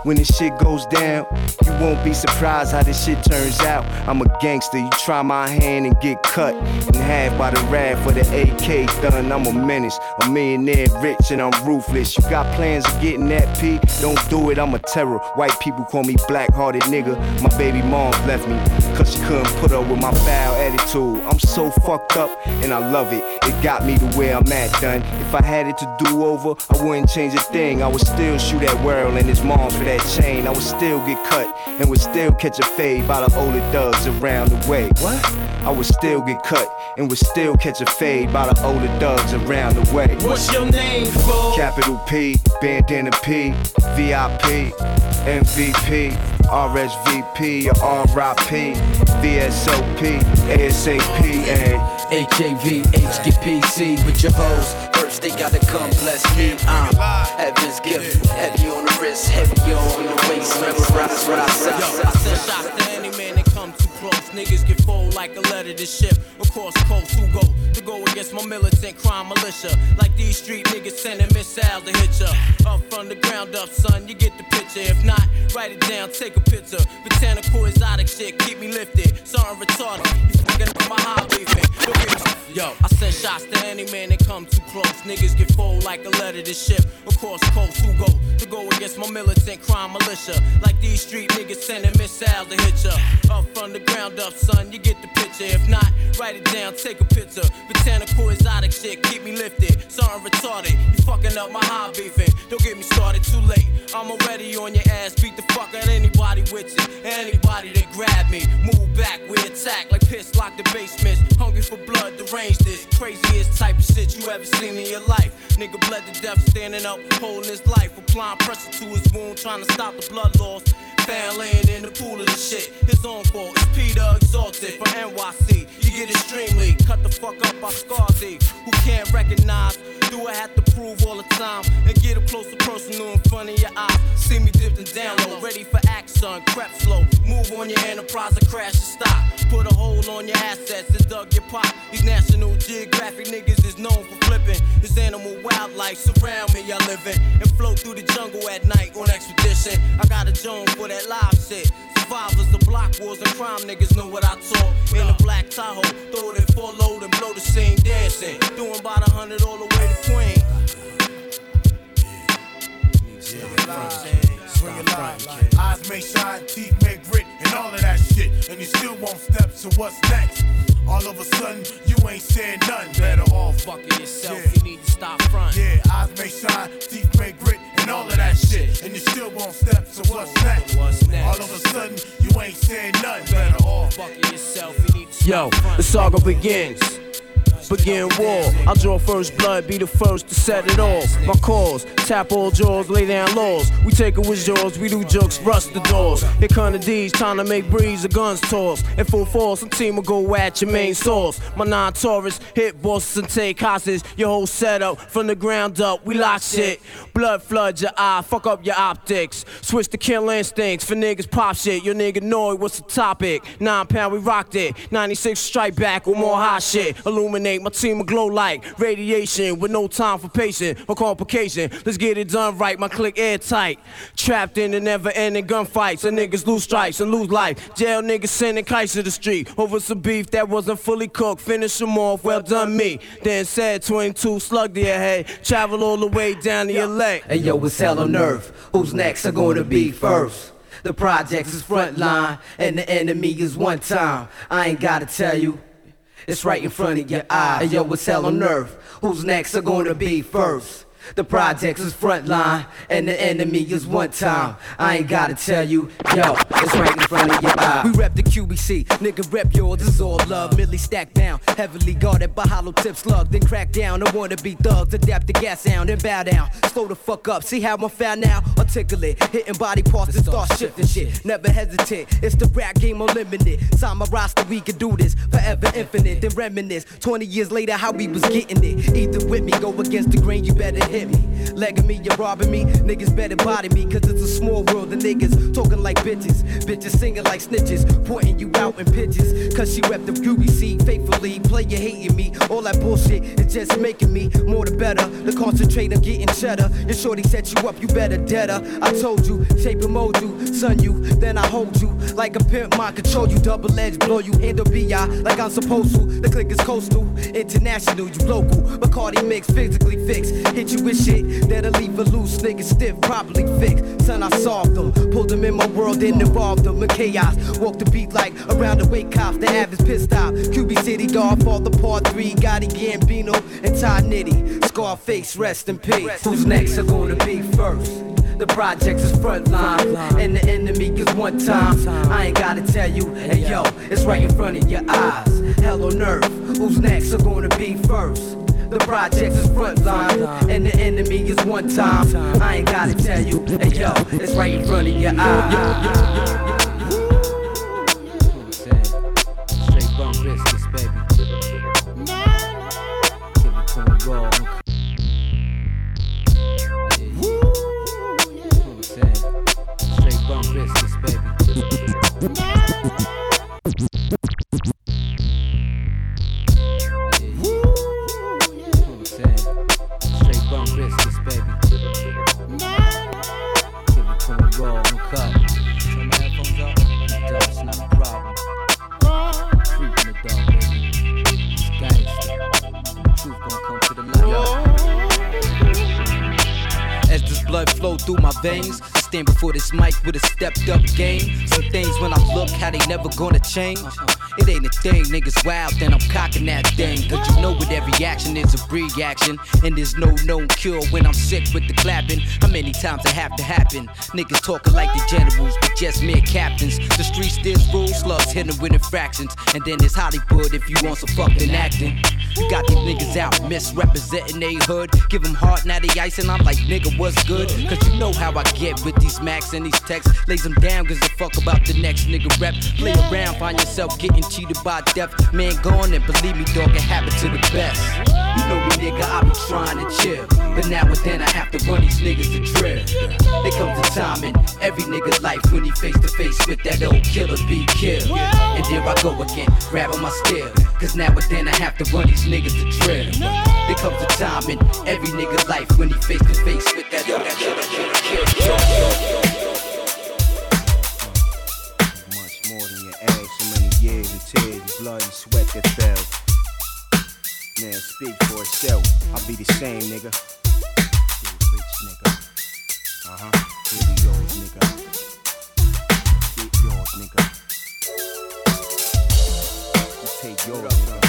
When this shit goes down, you won't be surprised how this shit turns out. I'm a gangster, you try my hand and get cut in half by the rad for the AK done. I'm a menace, a millionaire rich and I'm ruthless. You got plans of getting that P? Don't do it, I'm a terror. White people call me black hearted nigga. My baby mom left me, cause she couldn't put up with my foul attitude. I'm so fucked up and I love it. It got me to where I'm at done. If I had it to do over, I wouldn't change a thing. I would still shoot at World and his mom's for that chain. I would still get cut and would still catch a fade by the older thugs around the way. What? I would still get cut and would still catch a fade by the older thugs around the way.
What's your name, fool?
Capital P, bandana P, VIP, MVP, RSVP or RIP, VSOP, ASAP, and
HAV, HGPC with your hoes. They gotta come bless me. I'm heaven's gift, heavy on the wrist, heavy on the waist. Memorize what I say.
Yo, I send shots to any man that too Niggas get fold like a letter to ship across coast. Who go to go against my militant crime militia? Like these street niggas sending missiles to hit ya. Up from the ground up, son, you get the picture. If not, write it down, take a picture. Botanical exotic shit, keep me lifted. Something retarded. You fucking up my hobby, man. Yo, I send shots to any man that come too close. Niggas get fold like a letter to ship across coast. Who go to go against my militant crime militia? Like these street niggas sending missiles to hit ya. Up from the ground up, son, you get the picture. If not, write it down, take a picture. Botanical exotic shit, keep me lifted. Something retarded, you fucking up my high beefing. Don't get me started too late. I'm already on your ass, beat the fuck out anybody with it. Anybody that grab me, move back, we attack like piss lock the basements. Hungry for blood, deranged this. Craziest type of shit you ever seen in your life. Nigga bled to death, standing up, holding his life. Applying pressure to his wound, trying to stop the blood loss. Found laying in the pool of the shit. His own fault. It's Peter Exalted from NYC. You get extremely cut the fuck up by Scarzy. Who can't recognize? Do I have to prove all the time? And get up close personal in front of your eyes. See me dipped and down low, ready for action. Crap slow. Move on your enterprise or crash and stop. Put a hold on your assets and dug your pot. These National Geographic niggas is known for flipping. This animal wildlife surround me, I live in. And float through the jungle at night on expedition. I got a Joan for that live shit. Survivors of block wars and crime niggas know what I talk. In a black Tahoe, throw it in full load and blow the scene dancing. Doing about a hundred all the way to Queen.
Bring it live. Eyes may shine, teeth may grit, and all of that shit. And you still won't step, so what's next? All of a sudden, you ain't saying nothing. Better off
fucking yourself. You need to stop front.
Yeah, eyes may shine, teeth may grit, and
and all of that shit. And you still won't step, so what's next? All of a sudden, you ain't saying nothing. Better off.
Yo, the saga begins. Begin war. I'll draw first blood, be the first to set it off. My cause, tap all jaws, lay down laws. We take it with jaws, we do jokes, rust the doors. Here come the D's, time to make breeze, the guns toss. In full force, a team will go at your main source. My non Taurus hit bosses and take hostage. Your whole setup from the ground up, we lock shit. Blood flood your eye, fuck up your optics. Switch to kill instincts for niggas pop shit. Your nigga know it. what's the topic. Nine pound, we rocked it. 96 strike back with more hot shit. Illuminate my team glow like radiation with no time for patience or complication. Let's get it done right, my click airtight. Trapped in the never ending gunfights. And niggas lose strikes and lose life. Jail niggas sending kites to the street over some beef that wasn't fully cooked. Finish them off, well done me. Then said 22 slug the head. Travel all the way down to your leg.
Hey yo, it's hell on earth. Who's next are gonna be first? The projects is front line, and the enemy is one time. I ain't gotta tell you. It's right in front of your eye. Hey yo, it's hell on earth. Who's next are gonna be first? The projects is frontline, and the enemy is one time. I ain't gotta tell you, yo, it's right in front of your eye. We rep the QBC, nigga rep yours, this is all love. Millie stacked down, heavily guarded by hollow tips, slugged Then crack down, I wanna be thugs, adapt the gas sound, and bow down. Slow the fuck up, see how I'm found now? Articulate, hitting body parts and start shifting shit. Never hesitate, it's the rap game unlimited. Sign my roster, we can do this forever infinite. Then reminisce, 20 years later, how we was getting it. Either with me, go against the grain, you better hit me. Legging me, you're robbing me. Niggas better body me, cause it's a small world. The niggas talking like bitches. Bitches singing like snitches. Pointing you out in pitches. Cause she rep the QBC faithfully. Play you hating me. All that bullshit is just making me more the better. The concentrate on getting cheddar. Your shorty set you up, you better dead her. I told you, shape and mold you. Son you, then I hold you. Like a pimp, mind control you. Double edge, blow you. Handle BI like I'm supposed to. The click is coastal. International, you local. Bacardi mix, physically fixed. Hit you with shit that'll leave a loose nigga stiff, probably fixed. Son, I solved them, pulled them in my world and involved them in chaos. Walk the beat like around the wake cops, the average pissed out. QB City Guard, fall the part three, Gotti Gambino and Ty Knitty. Scarface, rest in peace. Who's next are gonna be first? The projects is front line, and the enemy is one time. I ain't gotta tell you, hey yo, it's right in front of your eyes. Hell on earth, who's next are gonna be first? The projects is front line, and the enemy is one time. I ain't gotta tell you, hey yo, it's right in front of your eyes.
Straight bump biscuits, baby.
Flow through my veins, stand before this mic with a stepped up game. Some things when I look, how they never gonna change. It ain't a thing, niggas wild, then I'm cocking that thing. Cause you know with every action is a reaction. And there's no known cure when I'm sick with the clapping. How many times it have to happen? Niggas talking like the generals, but just mere captains. The streets still rule, slugs hitting with infractions. And then there's Hollywood if you want some fucking acting. You got these niggas out misrepresenting they hood. Give them heart, now they ice, and I'm like, nigga, what's good? Cause you know how I get with these max and these texts. Lays them down, cause a fuck about the next nigga rep. Play around, find yourself getting cheated by death. Man gone, and believe me, dog, it happen to the best. You know me, nigga, I be trying to chill. But now and then I have to run these niggas to drill. There comes a time in every nigga's life when he face to face with that old killer be killed. And there I go again, grabbing my steel. Cause now and then I have to run these niggas to drill. There comes a time in every nigga's life when he face to face with that old killer,
be the same, nigga. Be a rich nigga. Huh. Here we yours, nigga. Get yours, nigga. You take yours, nigga.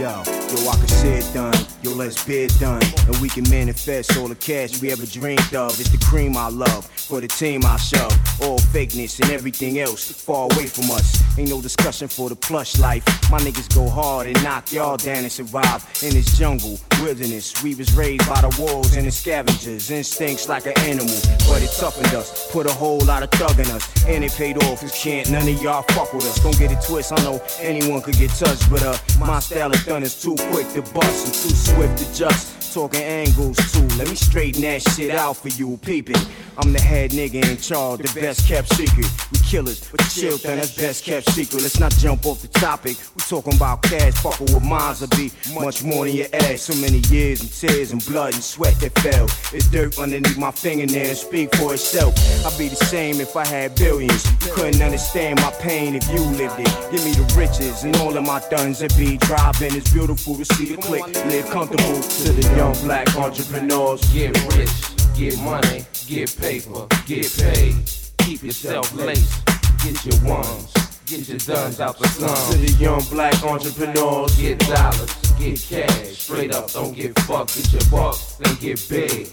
yo, yo, I can see it done. Yo, let's be it done. And we can manifest all the cash we ever dreamed of. It's the cream I love, for the team I shove. All fakeness and everything else far away from us. Ain't no discussion for the plush life. My niggas go hard and knock y'all down and survive in this jungle, wilderness. We was raised by the wolves and the scavengers. Instincts like an animal, but it toughened us. Put a whole lot of thug in us. And it paid off, cause can't none of y'all fuck with us. Don't get it twist, I know anyone could get touched, but uh, my style of done is too quick to bust and too swift to just. Talking angles too. Let me straighten that shit out for you, peep it. I'm the head nigga in charge, the best kept secret. We killers, but chill, then that's best kept secret. Let's not jump off the topic. We talking about cash, fucking with minds will be much more than your ass. So many years and tears and blood and sweat that fell. It's dirt underneath my fingernails, speak for itself. I'd be the same if I had billions. You couldn't understand my pain if you lived it. Give me the riches and all of my guns that be driving. It's beautiful to see the click, live comfortable to the young black entrepreneurs.
Get rich, get money, get paper, get paid. Keep yourself laced, get your ones, get your duns out the slums.
To the young black entrepreneurs.
Get dollars, get cash, straight up, don't get fucked, get your bucks, then get big.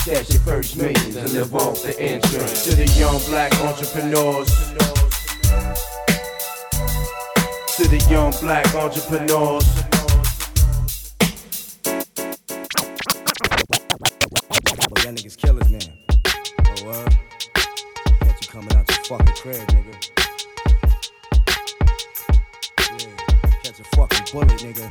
Stash your first millions and live off the insurance.
To the young black entrepreneurs. To the young black entrepreneurs.
Y'all niggas killers now. Oh, word? Got you coming out your fucking crib, nigga. Yeah, catch a fucking bullet, nigga.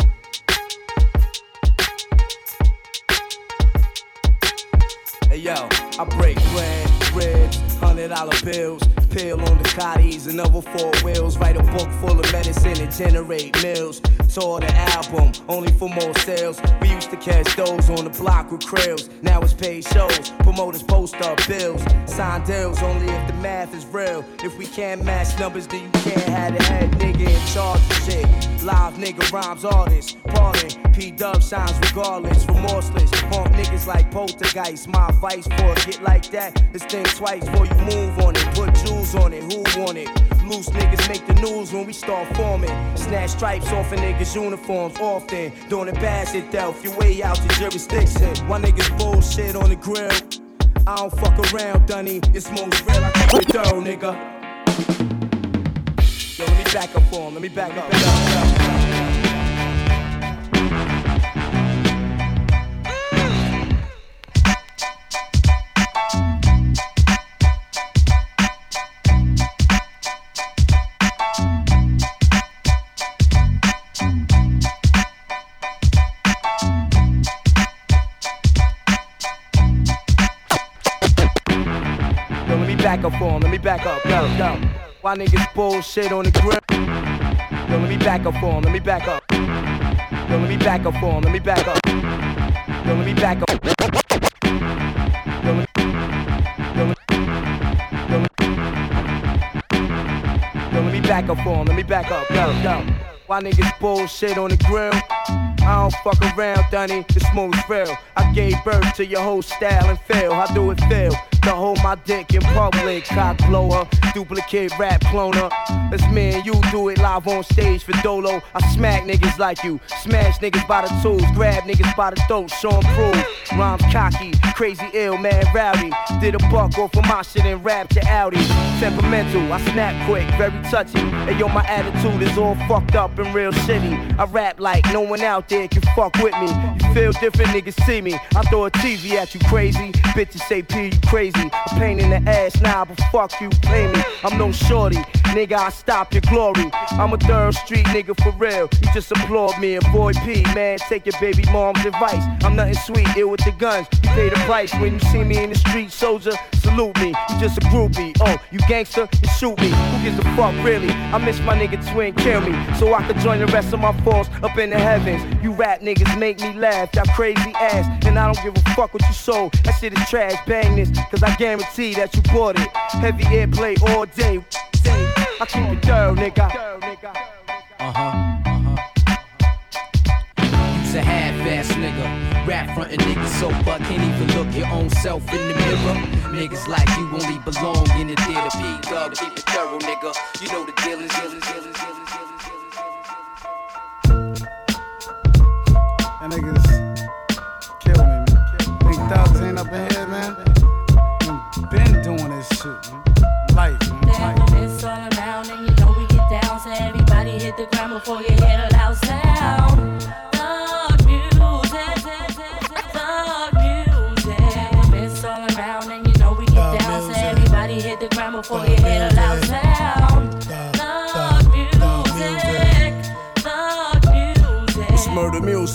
Hey yo, I break bread, ribs, hundred dollar bills, pill on the cotties and other four wheels. Write a book full of medicine and generate mills. Tour the album, only for more sales. We used to catch those on the block with krills. Now it's paid shows, promoters post up bills. Sign deals only if the math is real. If we can't match numbers, then you can't have the head nigga in charge of shit. Live nigga rhymes artists, pardon. P Dub shines regardless, remorseless. Pump niggas like poltergeist. My advice for a get like that is think twice before you move on it. Put jewels on it, who want it? Loose niggas make the news when we start forming. Snatch stripes off of niggas' uniforms often. Doing it bad shit Delph, your way out to jurisdiction. Why niggas bullshit on the grill? I don't fuck around, Dunny. It's most real, I keep it thorough, nigga. Yo, let me back up for him. Let me back up. Back up for him. Let me back up. Yo, yo. Why niggas bullshit on the grill? Yo, let me back up for him. Let me back up. Yo, let me back up for him. Let me back up. Yo, let me back up. Yo, let me, back up for him. Let me back up. Yo, yo. Why niggas bullshit on the grill? I don't fuck around, Dunny. The smooth's real. I gave birth to your whole style and feel. How do it feel? To hold my dick in public, cock blower, duplicate rap cloner. Let's me and you do it live on stage for Dolo. I smack niggas like you, smash niggas by the tools, grab niggas by the throat, 'em prove. Rhymes cocky, crazy ill, man rowdy. Did a buck off of my shit and rap to Audi. Temperamental, I snap quick, very touchy. And yo, my attitude is all fucked up and real shitty. I rap like no one out there can fuck with me. You feel different, niggas see me. I throw a TV at you crazy. Bitches say P, you crazy. A pain in the ass now, but fuck you, play me. I'm no shorty, nigga, I stop your glory. I'm a third street nigga for real. You just applaud me, avoid P, man. Take your baby mom's advice. I'm nothing sweet, ill with the guns. You pay the price when you see me in the street, soldier. Salute me, you just a groupie. Oh, you gangster, you shoot me. Who gives a fuck, really? I miss my nigga twin, kill me. So I could join the rest of my force up in the heavens. You rap niggas make me laugh, y'all crazy ass. And I don't give a fuck what you sold. That shit is trash, bang this, cause I guarantee that you bought it. Heavy airplay all day. I keep it thorough, nigga.
Uh huh. You's a half-ass nigga, rap frontin' nigga so fuck can't even look your own self in the mirror. Niggas like you only belong in the theater. P dub, keep it thorough, nigga. You know the dealings, dealings,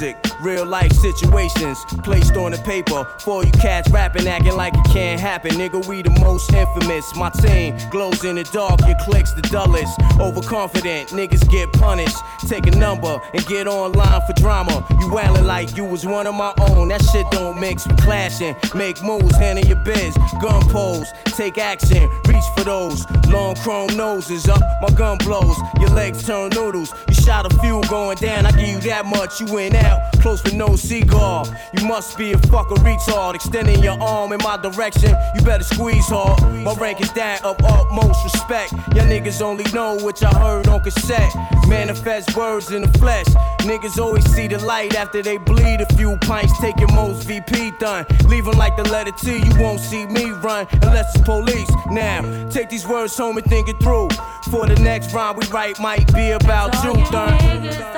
music.
Real life situations placed on the paper. For you cats rapping, acting like it can't happen. Nigga, we the most infamous. My team glows in the dark, your clicks the dullest. Overconfident, niggas get punished. Take a number and get online for drama. You wildin' like you was one of my own. That shit don't mix with clashing. Make moves, handle your biz. Gun pose, take action, reach for those. Long chrome noses up, my gun blows. Your legs turn noodles. You shot a few going down, I give you that much. You went out, close with no cigar. You must be a fucking retard. Extending your arm in my direction, you better squeeze hard. My rank is that of utmost respect. Your niggas only know what I heard on cassette. Manifest words in the flesh. Niggas always see the light after they bleed a few pints. Taking most VP done. Leaving like the letter T, you won't see me run unless it's police. Now, take these words home and think it through. For the next rhyme we write might be about
So
you,
you
done.
niggas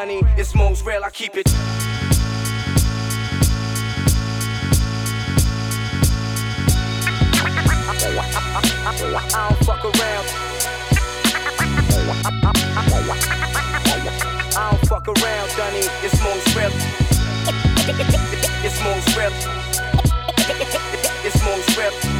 Dunny. It's most real, I keep it. I don't fuck around. I. It's most real. It's most real. It's most real.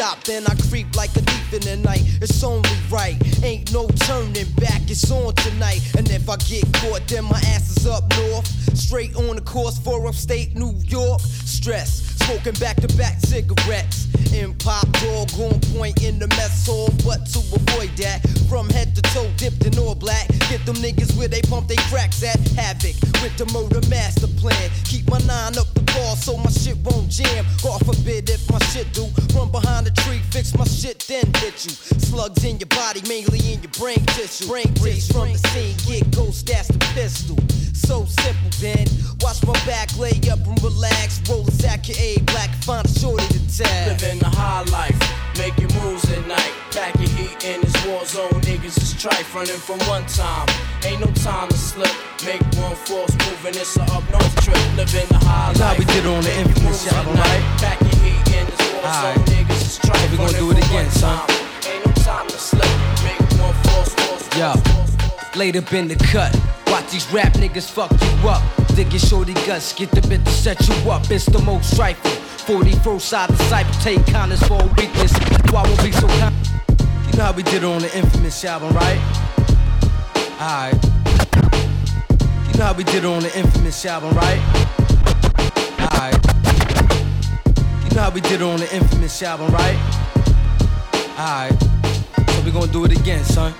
Stopped. Then I creep like a thief in the night. It's only right, ain't no turning back. It's on tonight, and if I get caught, then my ass is up north. Straight on the course for upstate New York. Stress, smoking back to back laid up in the cut. Watch these rap niggas fuck you up. Dig your shorty guts, get the bit to set you up. It's the most trifling. 41st side disciple, take kindness for a weakness. Why won't be so kind? You know how we did it on the infamous album, right? Alright. You know how we did it on the infamous album, right? Alright. You know how we did it on the infamous album, right? Alright. So we gonna do it again, son.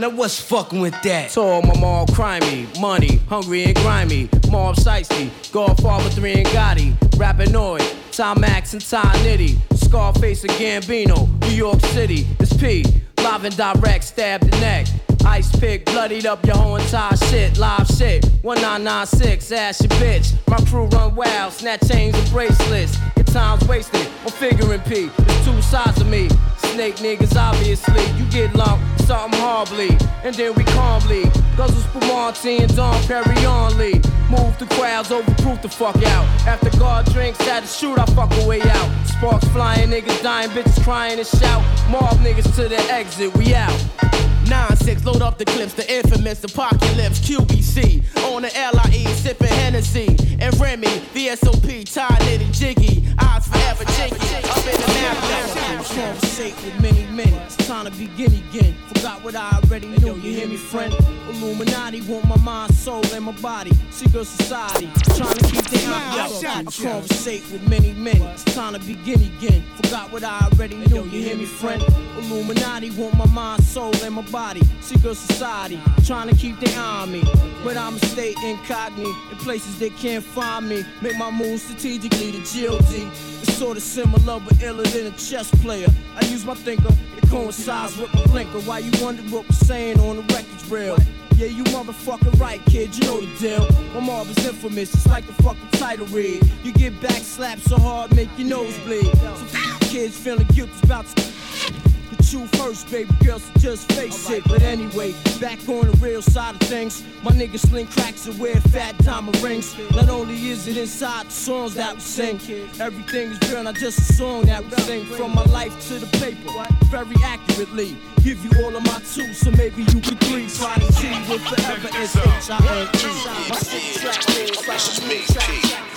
Now what's fucking with that?
Tall, my mom, all crimey, money, hungry and grimy. Mob Shiesty, Godfather 3 and Gotti, Rapinoid, Tom Max and Ty Knitty, Scarface and Gambino, New York City, it's P, live and direct, stab the neck. Ice pick, bloodied up your whole entire shit. Live shit, 1996, ass your bitch. My crew run wild, snatch chains and bracelets. Time's wasted, I'm figuring P. There's two sides of me. Snake niggas, obviously. You get lumped, something horribly. And then we calmly. Guzzle Spumante and Don Perry Lee. Move the crowds, overproof the fuck out. After God drinks, had to shoot, I fuck a way out. Sparks flying, niggas dying, bitches crying and shout. Mob niggas to the exit, we out. 9-6, load up the clips, the infamous apocalypse, QBC. On the LIE, sipping Hennessy. And Remy, VSOP, it and jiggy. Eyes forever jiggy. Up in the map, Conversate with many men. It's time to begin again. Forgot what I already knew, you hear me, friend? Illuminati want my mind, soul, and my body. Secret society, trying to keep the eye up. I conversate with many men. It's time to begin again. Forgot what I already knew, you hear me, friend? Illuminati want my mind, soul, and my body. Secret society, trying to keep their eye on me. But I'ma stay incognito in places they can't find me. Make my moves strategically to GOD. It's sort of similar but iller than a chess player. I use my thinker, it coincides with my blinker. Why you wonder what we're saying on the record's real? Yeah, you motherfucking right, kid, you know the deal. My mob is infamous, it's like the fucking title read. You get back slapped so hard, make your nose bleed. So f- kids feeling guilty about to you first, baby girl, so just face it. But anyway, back on the real side of things, my niggas sling cracks and wear fat diamond rings. Not only is it inside the songs that we sing, everything is real, not just a song that we sing. From my life to the paper, very accurately. Give you all of my two, so maybe you could three. Sliding T with forever is H-I-N-T. My six track is like a
me,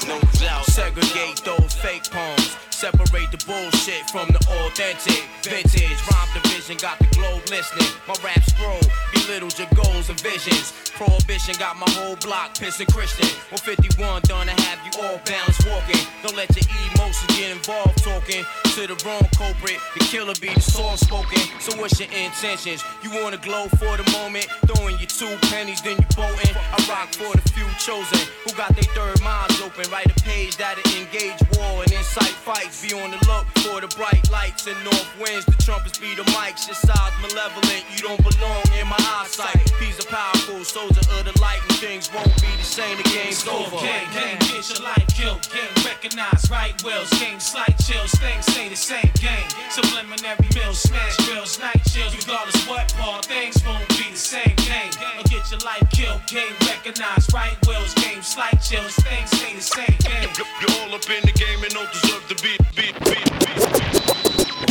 No doubt. Segregate those fake poems. Separate the bullshit from the authentic. Vintage rhyme division got the globe listening. My rap scroll belittles your goals and visions. Prohibition got my whole block pissing Christian. 151 done to have you all balanced walking. Don't let your emotions get involved talking to the wrong culprit. The killer be the soft spoken. So what's your intentions? You wanna glow for the moment? Throwing your two pennies, then you bolting. I rock for the few chosen who got their third minds open. Write a page that'll engage war and incite fights. Be on the look for the bright lights and north winds. The trumpets be the mics. Your side's malevolent. You don't belong in my eyesight. He's a powerful soldier of the light, and things won't be the same. The game's over.
Gang, gang, get your life killed. Gang recognized, right wills. Game slight chills, things stay the same. Game subliminary mills, smash grills, night chills. Regardless what part, things won't be the same. Game, or get your life killed. Game recognized, right wills. Game slight chills, things stay the same. Game.
You're all up in the game and don't deserve to be, be, be, be.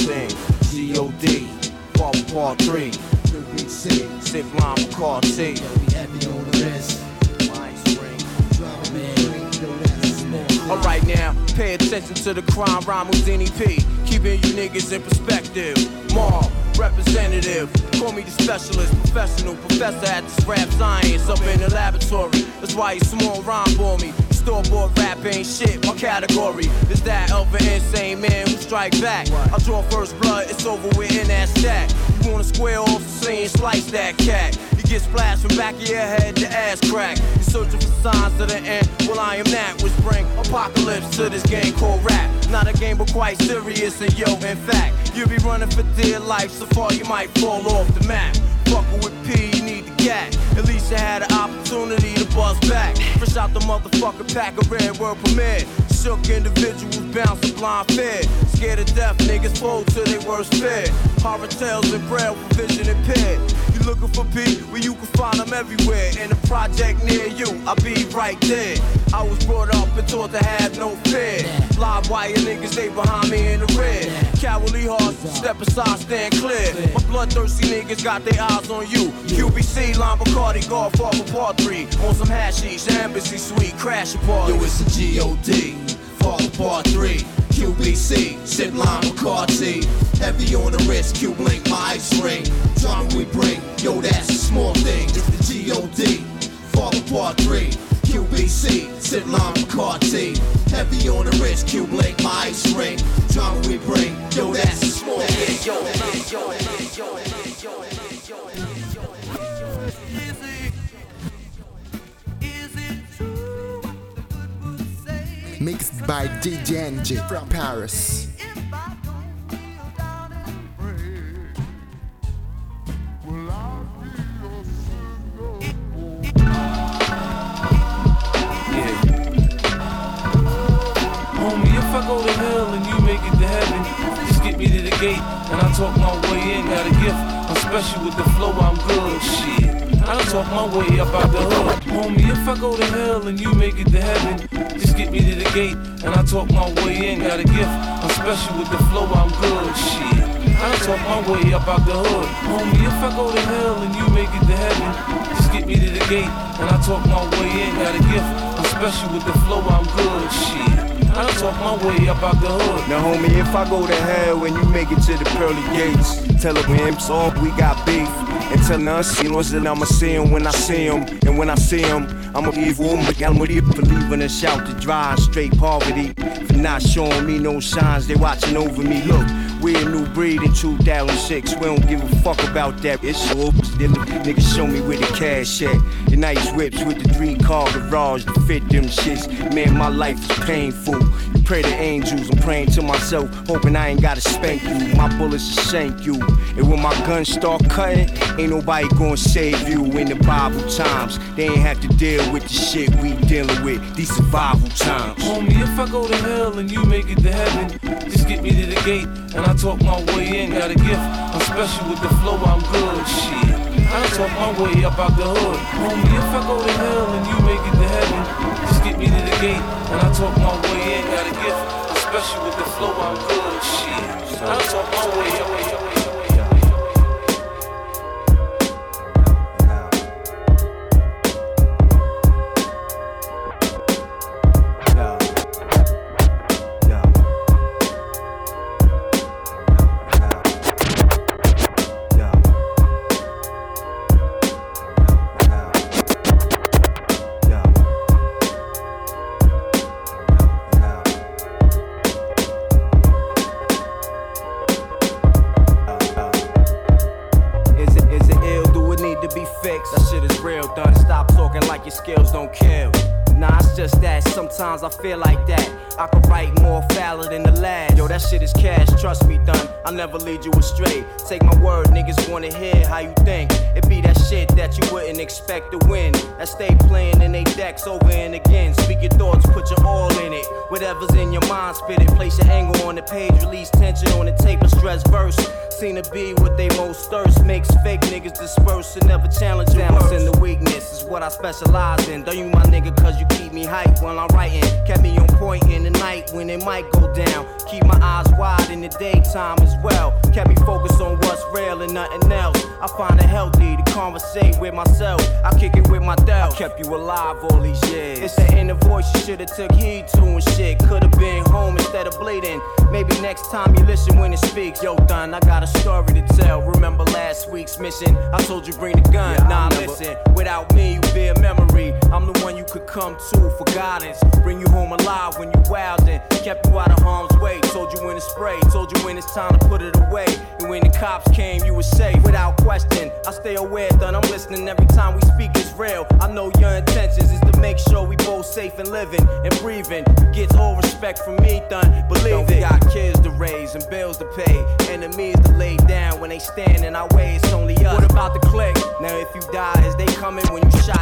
thing. G-O-D, part part three. Sip lime car T. Alright now, pay attention to the crime rhyme Houdini P. Keeping you niggas in perspective. Mob, representative. Call me the specialist, professional professor at this rap science up in the laboratory. That's why you small rhyme for me. Store bought rap ain't shit, my category is that of an insane man who strike back. I draw first blood, it's over with in that stack. You wanna square off the scene, slice that cat. You get splashed from back of your head to ass crack. You're searching for signs of the end. Well, I am that which bring apocalypse to this game called rap. Not a game, but quite serious. And yo, in fact, you'll be running for dear life so far you might fall off the map. Fucking with P, you need the gat. At least you had an opportunity to buzz back. Fresh out the motherfucking pack of red word permit. Shook individuals bounce a blind fear. Scared of death, niggas fold to their worst fear. Horror tales and for vision impaired. Looking for P? Well, you can find them everywhere. In a project near you, I'll be right there. I was brought up and taught to have no fear. Live wire niggas, they behind me in the red. Cowardly hearts, step aside, stand clear. My bloodthirsty niggas got their eyes on you. QBC, Lime Bacardi, Godfather Part 3. On some hashish, embassy suite, crash a party.
Yo, it's a G-O-D, Father Part 3. QBC, sip lime Bacardi. Heavy on the wrist, Q blink, my ice ring. Drama we bring, yo, that's a small thing. It's the G-O-D, Father Part 3. QBC, sip lime Bacardi. Heavy on the wrist, Q blink, my ice ring. Drama we bring, yo, that's a small thing. Yo, yo, yo, yo,
by DJ NG from Paris.
Homie, if I go to hell and you make it to heaven, just get me to the gate and I talk my way in. Got a gift, I'm special with the flow, I'm good. Shit, I done talk my way up out the hood. Homie, if I go to hell and you make it to heaven, just get me to the gate and I talk my way in. Got a gift, I'm special with the flow, I'm good. Shit. I talk my way up out the hood. Homie, if I go to hell and you make it to heaven, just get me to the gate and I talk my way in. Got a gift, I'm special with the flow, I'm good. Shit. I talk my way up out the hood.
Now, homie, if I go to hell and you make it to the pearly gates, tell them him so oh, we got beef. And tell you know, that I'ma see him when I see him. And when I see him, I'ma give him, with you for leaving a shout to dry straight poverty. For not showing me no signs, they watching over me. Look, we a new breed in 2006. We don't give a fuck about that. It's the niggas show me where the cash at. The nice whips with the three car garage to fit them shits. Man, my life is painful. You pray to angels, I'm praying to myself, hoping I ain't gotta spank you. My bullets will shank you. And when my guns start cutting, ain't nobody gonna save you in the Bible times. They ain't have to deal with the shit we dealing with, these survival times.
Homie, if I go to hell and you make it to heaven, just get me to the gate and I talk my way in. Got a gift, I'm special with the flow, I'm good. Shit. I talk my way up out the hood. Homie, if I go to hell and you make it to heaven, get me to the gate and I talk my way in. Got a gift, I'm with the flow, I'm good. Shit. I talk my way up.
Is never lead you astray. Take my word, niggas wanna hear how you think. It be that shit that you wouldn't expect to win. That stay playing in they decks over and again. Speak your thoughts, put your all in it. Whatever's in your mind, spit it. Place your angle on the page, release tension on the tape, a stress verse. Seem to be what they most thirst. Makes fake niggas disperse and never challenge balance and the what I specialize in. Don't you my nigga, cause you keep me hype while I'm writing. Kept me on point in the night when it might go down. Keep my eyes wide in the daytime as well. Kept me focused on what's real and nothing else. I find it healthy to conversate with myself. I kick it with my doubt. I kept you alive all these years. It's the inner voice you should've took heed to and shit. Could've been home instead of bleeding. Maybe next time you listen when it speaks. Yo, done, I got a story to tell. Remember last week's mission? I told you bring the gun. nah, listen, without me, you a memory. I'm the one you could come to for guidance. Bring you home alive when you wildin'. Kept you out of harm's way. Told you when to spray. Told you when it's time to put it away. And when the cops came, you were safe. Without question, I stay aware, done. I'm listening every time we speak It's real. I know your intentions is to make sure we both safe and living and breathing. Gets all respect from me, done. Believe it. Got kids to raise and bills to pay. Enemies to lay down when they stand in our way. It's only us. What about the click? Now if you die, is they coming when you shot?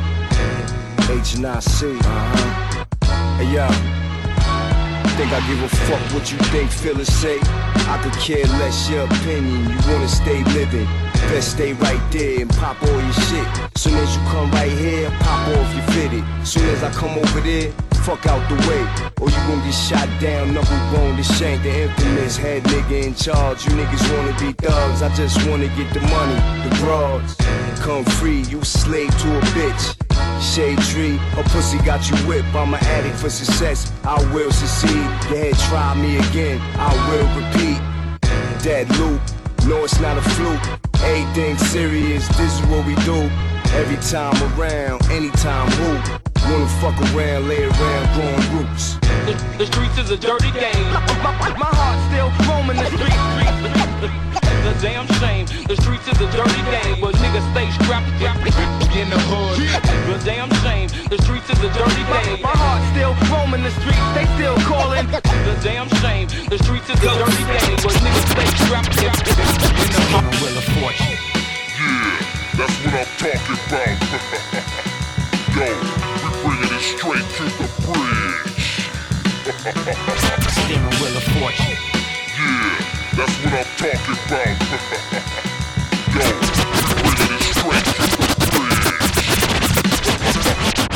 And I
C. Uh huh. Hey, yo. Think I give a fuck what you think, feel or say? I could care less your opinion. You wanna stay living. Best stay right there and pop all your shit. Soon as you come right here, pop off your fitted. Soon as I come over there, fuck out the way. Or you gon' get shot down, knuckle bone to shank. The infamous head nigga in charge. You niggas wanna be thugs. I just wanna get the money, the broads. Come free, you slave to a bitch. Shade tree, her pussy got you whipped. I'm an addict for success. I will succeed. Ahead, try me again. I will repeat. Dead loop, no, it's not a fluke. Everything serious, this is what we do. Every time around, anytime who? Wanna fuck around, lay around, growing roots.
The, the streets is a dirty game. My, my, my heart still roaming the streets. The damn shame. The streets is a dirty game, but niggas stay strapped in the hood. The damn shame. The streets is a dirty game. My heart still roaming the streets. They still calling. The damn shame. The streets is a dirty game, but niggas stay strapped in the hood. wheel of fortune.
Yeah, that's what I'm talking about. *laughs* Yo, we bringing it straight to the bridge.
Steering wheel of fortune.
That's what I'm talking about. *laughs* *laughs* Yo, we bringing it straight to the bridge.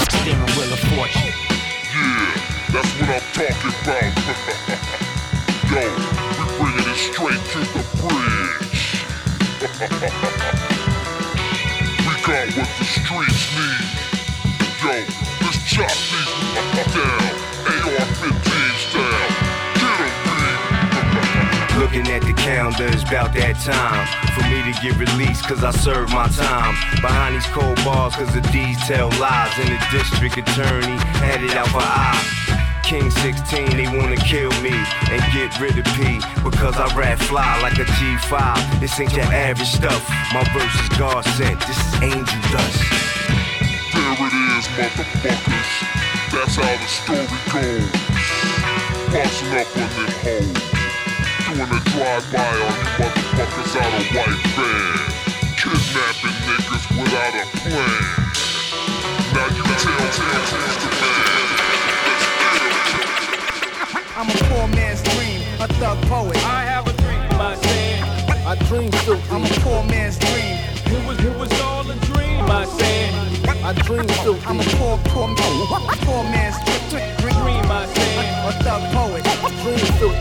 Steering wheel of fortune.
Yeah, that's *laughs* what I'm talking about. Yo, we bringing it straight to the bridge. we got what the streets need. Yo, let's chop these down. AR-15
Looking at the calendar, it's about that time for me to get released, cause I served my time. Behind these cold bars, cause the tell lies, and the district attorney had it out for I. King 16, they wanna kill me and get rid of P because I rap fly like a G5. This ain't your average stuff. My verse is God sent. This is angel dust.
There it is, motherfuckers. That's how the story goes. Busting up on them hoes. Doing a drive-by on you motherfuckers out of white van. Kidnapping niggas without a plan. Now you tell, tell, who's the man.
I'm a poor man's dream, a thug poet.
I have a dream, my saying.
I dream still. I'm a poor man's dream.
It was, it was all a dream, my saying.
I dream still. I'm a poor, poor, man. poor man's dream.
Dream, my saying.
A thug poet. Dream still.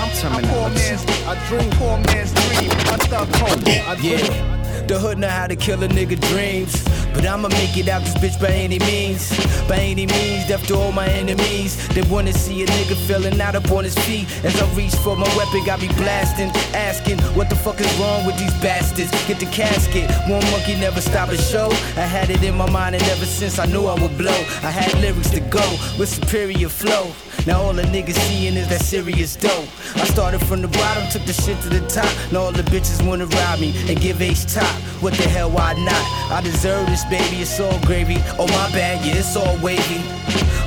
I'm poor man's. I dream poor man's dream. A thug poet. I dream.
Yeah. The hood know how to kill a nigga dreams. But I'ma make it out this bitch by any means. By any means, death to all my enemies. They wanna see a nigga feeling out up on his feet. As I reach for my weapon, got me blasting. Asking, what the fuck is wrong with these bastards? Get the casket. One monkey never stop a show. I had it in my mind, and ever since I knew I would blow. I had lyrics to go with superior flow. Now all the niggas seeing is that serious dope. I started from the bottom, took the shit to the top. Now all the bitches wanna rob me and give H top. What the hell, why not? I deserve this, baby, it's all gravy. Oh my bad, yeah, it's all wavy.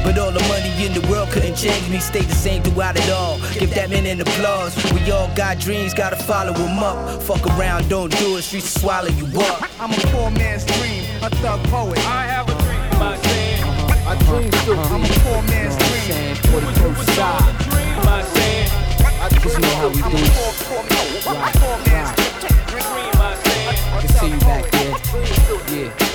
But all the money in the world couldn't change me, stayed the same throughout it all. Give that man an applause. We all got dreams, gotta follow them up. Fuck around, don't do it, streets will swallow you up.
I'm a poor man's dream, a thug poet.
I have a dream, my saying.
I dream still. I'm a poor man's dream.
For the first side. Dream, my saying.
I dream
Just know how we
I'm
do.
a poor, poor,
Right,
poor man's
right.
dream.
Dream, my saying.
A
Can see
thug
you back
poet.
there.
Dream.
Yeah.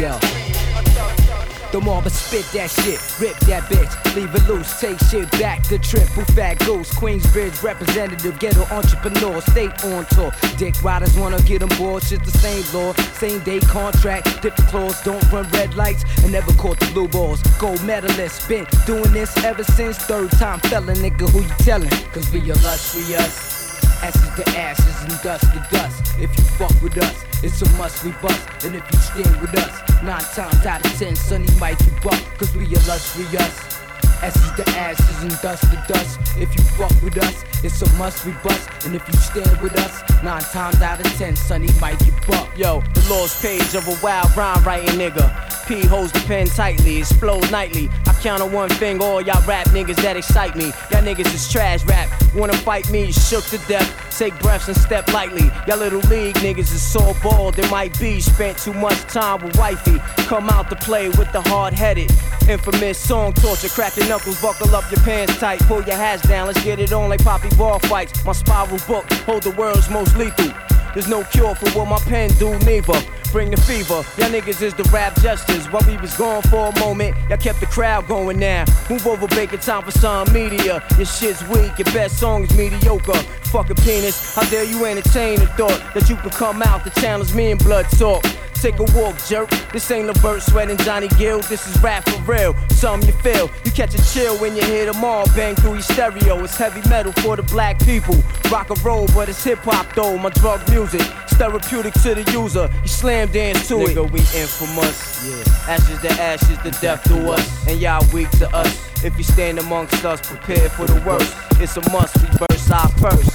The more but spit that shit, rip that bitch, leave it loose, take shit back. The triple fat goose, Queensbridge representative, ghetto entrepreneur, state on tour. Dick riders wanna get them board, shit the same law, same day contract, different clause, don't run red lights, and never caught the blue balls. Gold medalist, been doing this ever since third time fella nigga, who you telling? Cause we illustrious. Ashes to ashes and dust to dust. If you fuck with us, it's a must we bust. And if you stand with us, nine times out of ten, sonny might you buck. Cause we illustrious. Ashes to ashes and dust to dust. If you fuck with us, it's a must we bust. And if you stand with us, nine times out of ten, sonny might you buck.
Yo, the lost page of a wild rhyme writing nigga. P holds the pen tightly, explode nightly. Count on one thing, all y'all rap niggas that excite me. Y'all niggas is trash rap. Wanna fight me, shook to death. Take breaths and step lightly. Y'all little league niggas is so bald, they might be. Spent too much time with wifey. Come out to play with the hard headed. Infamous song torture, crack your knuckles, buckle up your pants tight, pull your hats down, let's get it on like poppy ball fights. My spiral book, hold the world's most lethal. There's no cure for what my pen do, neither. Bring the fever, y'all niggas is the rap justice. While we was gone for a moment, y'all kept the crowd going now. Move over, bacon time for some media. Your shit's weak, your best song is mediocre. Fucking penis, how dare you entertain the thought that you can come out to challenge me in blood talk? Take a walk, jerk. This ain't a Burt sweating Johnny Gill. This is rap for real. Something you feel. You catch a chill when you hear them all bang through your stereo. It's heavy metal for the black people. Rock and roll, but it's hip hop though. My drug music, therapeutic to the user. You slam dance to it. Nigga, we infamous. Yeah. Ashes to ashes, the death to us. And y'all weak to us. If you stand amongst us, prepare for the worst. It's a must, we burst our first.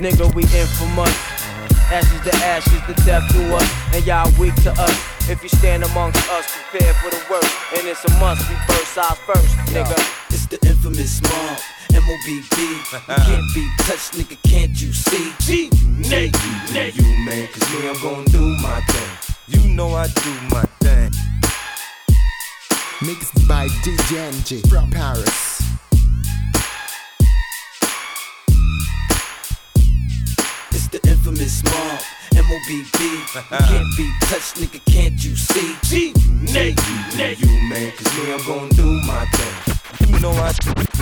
Nigga, we infamous. Ashes to ashes, the death to us. And y'all weak to us. If you stand amongst us, prepare for the worst. And it's a must, we burst our first. Nigga,
it's the infamous mob. M-O-B-B. *laughs* You can't be touched, nigga, can't you see?
G, Nate, Nate. You, man, cause me, I'm gonna do my thing. You know I do my thing.
Mixed by DJ NG from Paris.
Infamous mob. M-O-B-B. Can't be touched, nigga, can't you see?
G, Nate, Nate. You, man, cause me, I'm gonna do my thing. You know I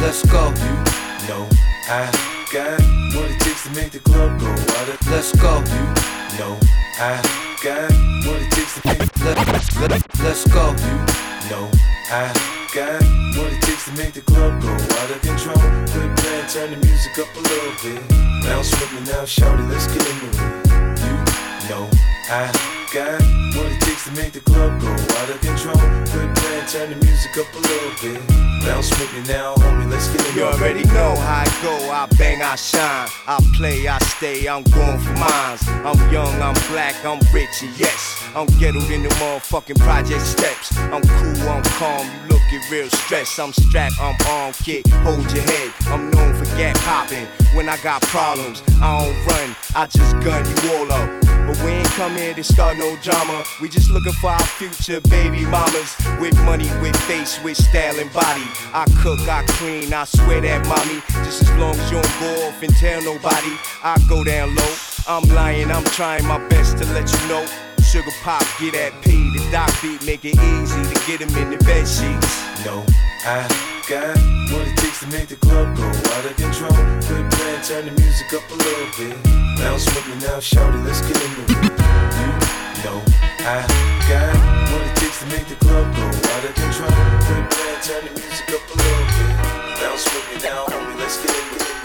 Let's go.
You know I got what it takes to make the club go out of
Let's go.
You know I got what it takes to make
let, let, Let's go.
You know I got what it takes to make the club go out of control. Playing, turn the music up a little bit. Bounce with me now, shout it, let's get into it. You know I got what it takes to make the club go out of control. Quit playing, turn the music up a little bit. Bounce with me now, homie, let's get into it.
You already know how I go, I bang, I shine. I play, I stay, I'm going for mines. I'm young, I'm black, I'm rich, and yes. I'm ghettoed in the motherfucking project steps. I'm cool, I'm calm, you looking real stressed. I'm strapped, I'm on kick. hold your head. I'm known for gap popping. When I got problems, I don't run, I just gun you all up. But we ain't come here to start no drama. We just looking for our future baby mamas. With money, with face, with style and body. I cook, I clean, I swear that mommy. Just as long as you don't go off and tell nobody, I go down low. I'm lying, I'm trying my best to let you know. Sugar pop, get that P, the doc beat, make it easy to get him in the bed sheets.
No, I got what it takes to make the club go out of control. Quit playing, turn the music up a little bit. Bounce with me now, shout it, let's get into it. You know I got what it takes to make the club go out of control. Quit playing, turn the music up a little bit. Bounce with me now, homie, let's get it.
Check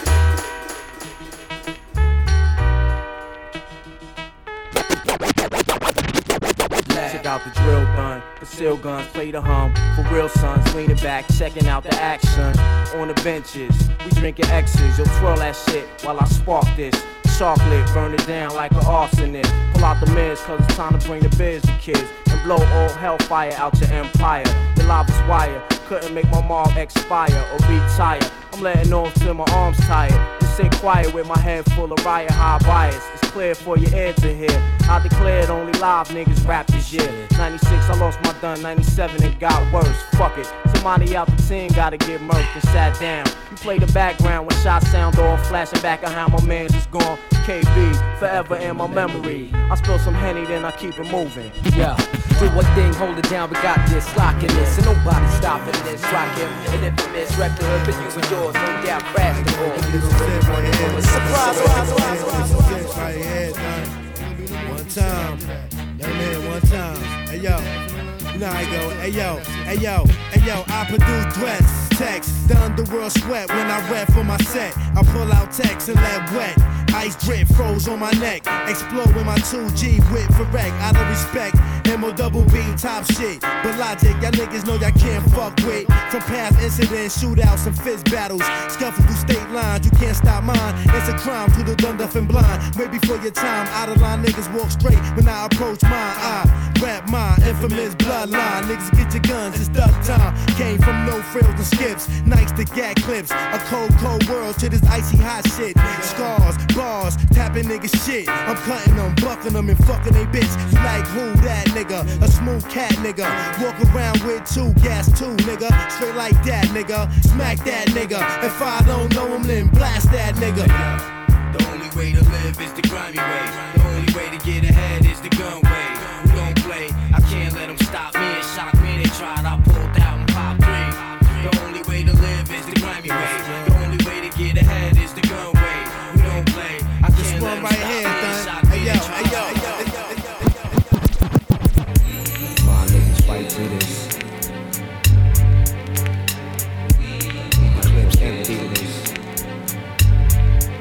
out the drill done, conceal guns, play the hum. For real sons, leaning back, checking out the action. On the benches, we drinking X's. Yo, twirl that shit while I spark this. Chocolate, burn it down like an arsonist. Pull out the meds, cause it's time to bring the biz to kids. And blow all hellfire out your empire. The lava's wire, couldn't make my mom expire or retire. I'm letting off till my arms tired. Just sit quiet with my head full of riot high bias. It's clear for your ear to hear. I declared only live niggas rap this year. 96, I lost my done. 97, it got worse. Fuck it. Somebody out the team gotta get murked and sat down. You play the background when shots sound off, flashing back on how my man's is gone. KB, forever in my memory. I spill some Henny, then I keep it moving.
Yeah, do one thing, hold it down, we got this, locking this, and nobody stopping this. Rock him, and infamous, rep the hood, but you and yours, no doubt, the.
Surprise. One time. Young man, one time. Hey, yo. How I go. Hey, yo. Hey, yo. Hey, yo. I produce threats, text. The underworld sweat when I rap for my set. I pull out text and let wet. Ice drip froze on my neck. Explode with my 2G whip for wreck. Out of respect. MO double B top shit. But logic, y'all niggas know y'all can't fuck with. From past incidents, shootouts, and fist battles. Scuffle through state lines, you can't stop mine. It's a crime to the dumb, deaf, and blind. Way before your time, out of line niggas walk straight when I approach mine. I rap mine, infamous bloodline. Niggas get your guns, it's duck time. Came from no frills and skips, nights to gag clips. A cold, cold world to this icy hot shit. Scars, bars, tapping niggas shit. I'm cutting them, bucking them, and fucking they bitch. You like who that nigga? A smooth cat nigga. Walk around with two gas, two nigga. Straight like that nigga. Smack that nigga. If I don't know him, then blast that nigga.
The only way to live is the grimy way. The only way to get ahead is the gun way. Who don't play? I can't let them tried, I pulled out and popped three. The only way to live is the grimy way. The only way to get ahead is the gun way. We don't play. I just want
right here. Hey yo, hey yo, hey yo.
Fight
this. This.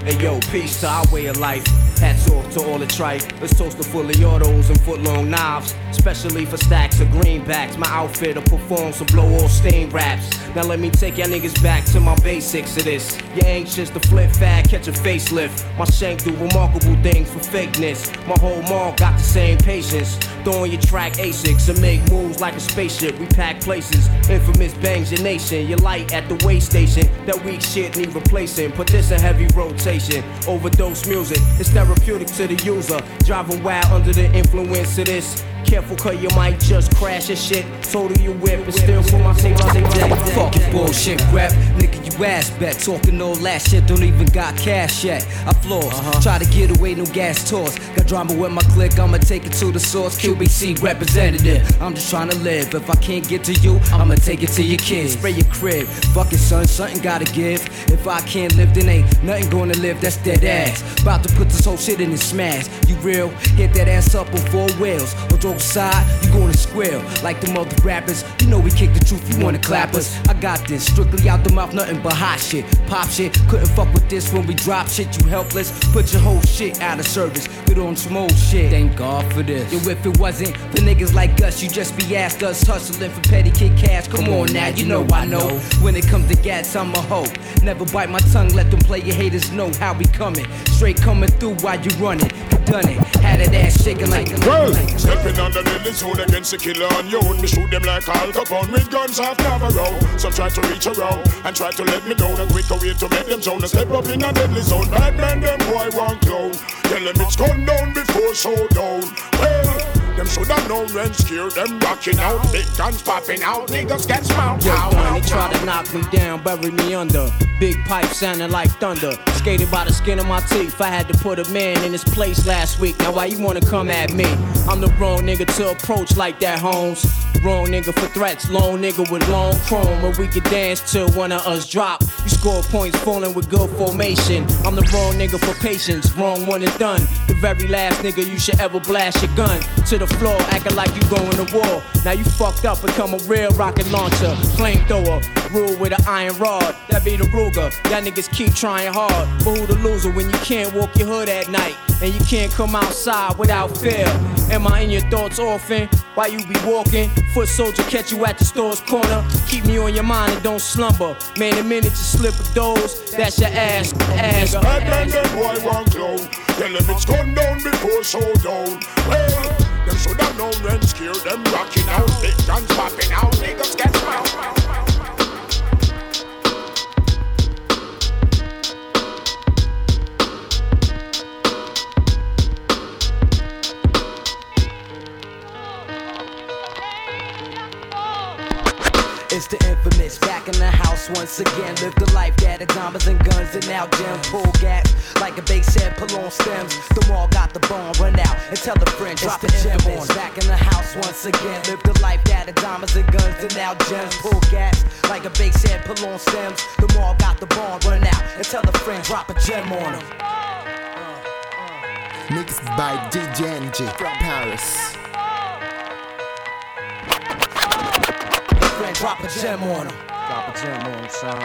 Hey yo, peace to our way of life. Hats off to all the tripe. Let's toast to fully autos and foot long knives. Especially for stacks of greenbacks. My outfit will perform some blow all stain raps. Now let me take y'all niggas back to my basics of this. You anxious to flip fat, catch a facelift. My shank do remarkable things for fakeness. My whole mall got the same patience. Throwing your track Asics and make moves like a spaceship. We pack places. Infamous bangs your nation. Your light at the way station. That weak shit need replacing. Put this in heavy rotation. Overdose music. It's therapeutic to the user. Driving wild under the influence of this. Careful, cause you might just crash your shit. Total you whip and still for my safety.
Fucking bullshit rap, nigga, you ass bet. Talking all that shit, don't even got cash yet. I floors, uh-huh. try to get away, no gas tours. Got drama with my clique, I'ma take it to the source. QBC representative, I'm just trying to live. If I can't get to you, I'ma take it to your kids. Spray your crib, fuck it, son, something gotta give. If I can't live, then ain't nothing gonna live, that's dead ass. About to put this whole shit in the smash. You real? Hit that ass up on four wheels. On joke side, you gonna squeal. Like the other rappers, you know we kick the truth, you wanna clap us. I got this, strictly out the mouth, nothing but hot shit. Pop shit, couldn't fuck with this when we drop shit, you helpless. Put your whole shit out of service, get on some old shit. Thank God for this. Yo, if it wasn't for niggas like us, you just be asked us hustling for petty kid cash. Come on now, you know I know. When it comes to gas, I'm a hoe. Never bite my tongue, let them play your haters know how we coming. Straight coming through while you running. You done it, had it ass shaking like a
Well, stepping on the deadly zone against the killer on you. Me shoot them like Al Capone with guns off Navarro. Some try to reach around and try to let me down. A quicker way to make them zone. A step up in a deadly zone. Bad man, them boy want clown. Tell them it's gone down before showdown. Well, them should have known when scared them rocking out. Big guns popping out. Niggas get smoked
Yo,
out.
Don, they try to knock me down, bury me under. Big pipe sounding like thunder. Skated by the skin of my teeth. I had to put a man in his place last week. Now why you wanna come at me? I'm the wrong nigga to approach like that, Holmes. Wrong nigga for threats, lone nigga with long chrome. Where we could dance till one of us drop. You score points falling with good formation. I'm the wrong nigga for patience, wrong one and done. The very last nigga you should ever blast your gun to the floor, acting like you going to war. Now you fucked up, become a real rocket launcher, flamethrower, rule with an iron rod. That be the Ruger. Y'all niggas keep trying hard, but who the loser when you can't walk your hood at night and you can't come outside without fear? Am I in your thoughts often? Why you be walking? Foot soldier catch you at the store's corner. Keep me on your mind and don't slumber. Man, the minute you slip a dose, that's your ass, ass.
Bad man, them boy clown. Tell them it's gone down before showdown. Well, them should have known when scared them rocking out. Big guns popping out. Niggas get smoked.
It's the infamous back in the house once again. Live the life that the diamonds and guns and now gem pull gaps like a bass head pull on stems. The mall got the bomb run out and tell a friend drop the gem on. Back in the house once again. Live the life that the diamonds and guns and now gems pull gaps like a bass head pull on stems. The mall got the bomb run out and tell a friend drop a gem on them.
Mixed by DJ NG from Paris.
Drop a gem on them.
Drop a gem on, son.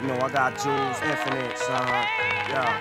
You know I got jewels, infinite, son. Yeah.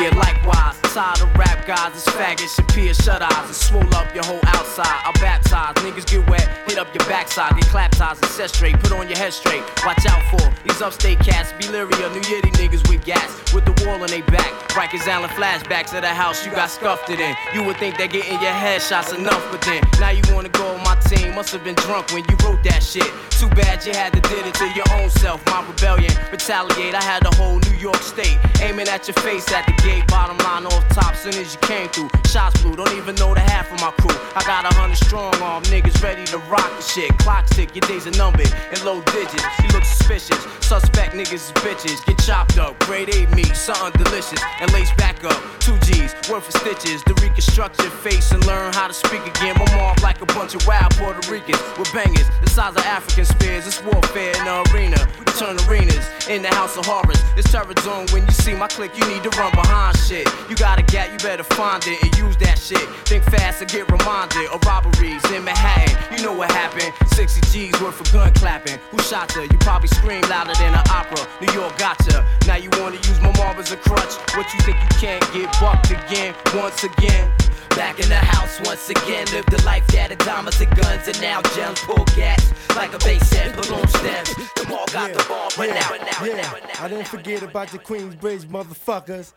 Yeah, likewise, tired of rap guys, it's faggots, peers shut eyes and swole up your whole outside. I baptize, niggas get wet, hit up your backside, get clap ties and set straight, put on your head straight. Watch out for these upstate cats, Beliria, New Yiddy niggas with gas, with the wall on they back. Rikers Island flashbacks of the house you got scuffed it in. You would think that getting your headshots enough, but then now you wanna go on my team. Must have been drunk when you wrote that shit. Too bad you had to did it to your own self. My rebellion, retaliate. I had the whole New York state aiming at your face at the gate. Bottom line off top, soon as you came through. Shots blew, don't even know the half of my crew. I got a hundred strong arm niggas ready to rock the shit. Clock tick, your days are numbered in low digits. You look suspicious. Suspect niggas is bitches. Get chopped up, grade A meat, something delicious. And lace back up, two G's, worth of stitches. To reconstruct your face and learn how to speak again. I'm off like a bunch of wild Puerto Ricans with bangers. The size of African spears, it's warfare in the arena. We turn arenas in the house of horrors. It's terror zone when you see my clique, you need to run behind shit. You got a gap, you better find it and use that shit. Think fast and get reminded of robberies in Manhattan. You know what happened? 60 G's worth of gun clapping. Who shot ya? You probably scream louder than an opera. New York gotcha. Now you wanna use my mob as a crutch. What you think you can't get bucked again, once again? Back in the house once again, live the life that diamonds and guns, and now gems pull gas like a bass and balloon stems. The mall got the ball, but now, but now, but now, now.
I didn't forget about the Queensbridge motherfuckers.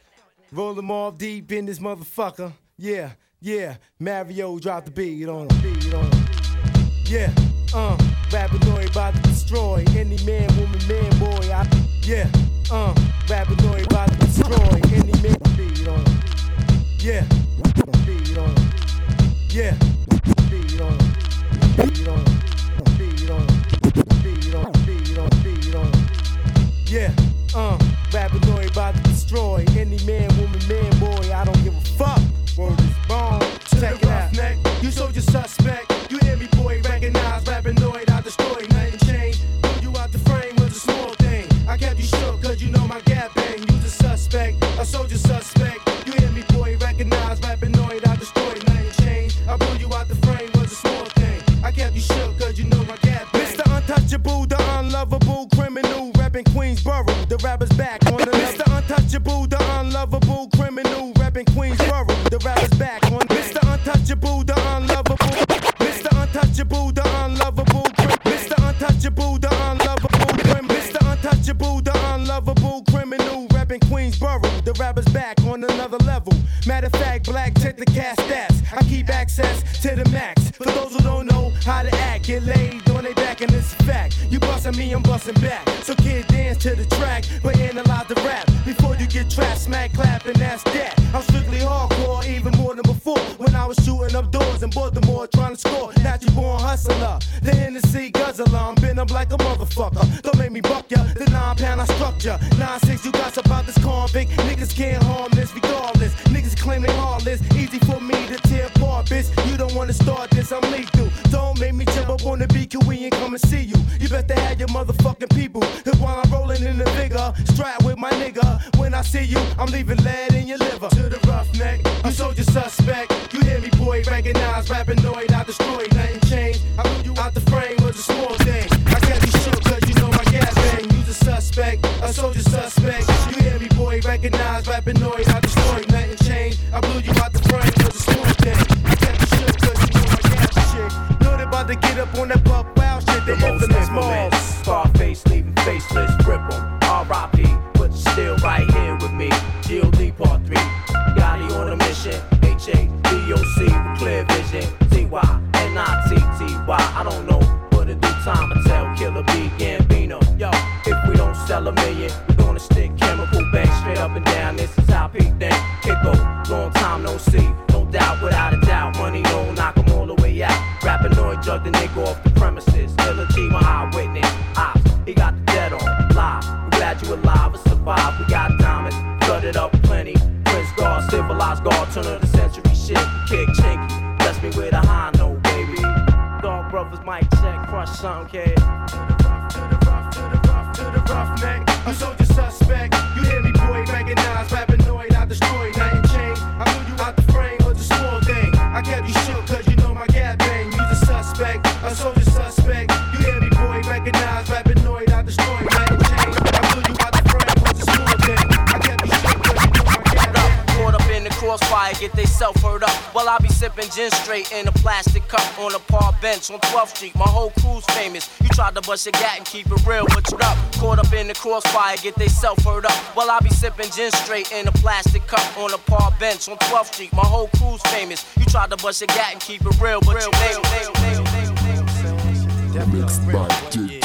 Roll them all deep in this motherfucker. Yeah, yeah. Mario dropped the beat on him. Yeah, uh. Rapinoid about to destroy any man, woman, man, boy. I, yeah, uh. Rapinoid about to destroy any man. Beat on. Yeah, beat on. Yeah, beat on. Beat on. Beat on. Beat on. Beat on. Beat on. Yeah, uh, Rapinoid about to destroy any man, woman, man, boy. I don't give a fuck. Word is bone. Check it out. Neck. You sold your suspect. You hear me, boy? Recognize Rapinoid. I destroy. Nothing changed. Pulled you out the frame was a small thing. I kept you shook cause you know my gap bang. You the suspect. A soldier suspect. You hear me, boy? Recognize Rapinoid. I destroy. Nothing changed. I pulled you out the frame was a small thing. I kept you shook cause you know my gap bang. Mr. Untouchable, the unlovable criminal. Rapping Queensboro. The rapper's back Matter of fact, black check the cast stats. I keep access to the max. For those who don't know how to act, get laid on they back, and it's a fact. You bustin' me, I'm bustin' back. So kid, dance to the track, but analyze the rap before you get trapped, smack, clap, and that's that. I'm strictly hardcore, even more than before. When I was shooting up doors in Baltimore, trying to score. Natural born hustler, the Hennessy guzzler. I'm been up like a motherfucker. Don't make me buck ya. The nine pound I structure. Nine six, you got about this convict. You don't start this, I'm lethal. Don't make me jump up on the BQE and come and see you. You better have your motherfucking people. Cause while I'm rolling in the vigor, strap with my nigga. When I see you, I'm leaving lead in your liver. To the roughneck, you soldier suspect. You hear me, boy, recognize Rapinoid, I destroy, nothing changed. I blew you out the frame was a small thing. I kept you shook cause you know my gas bang. You's a suspect, a soldier suspect. You hear me, boy, recognize Rapinoid, I destroy,
straight in a plastic cup on a park bench on 12th Street. My whole crew's famous. You tried to bust your gat and keep it real, but you up. Caught up in the crossfire, get they self hurt up. While I be sipping gin straight in a plastic cup on a park bench on 12th Street. My whole crew's famous. You tried to bust your gat and keep it real, but you ain't.
Mixed by DJ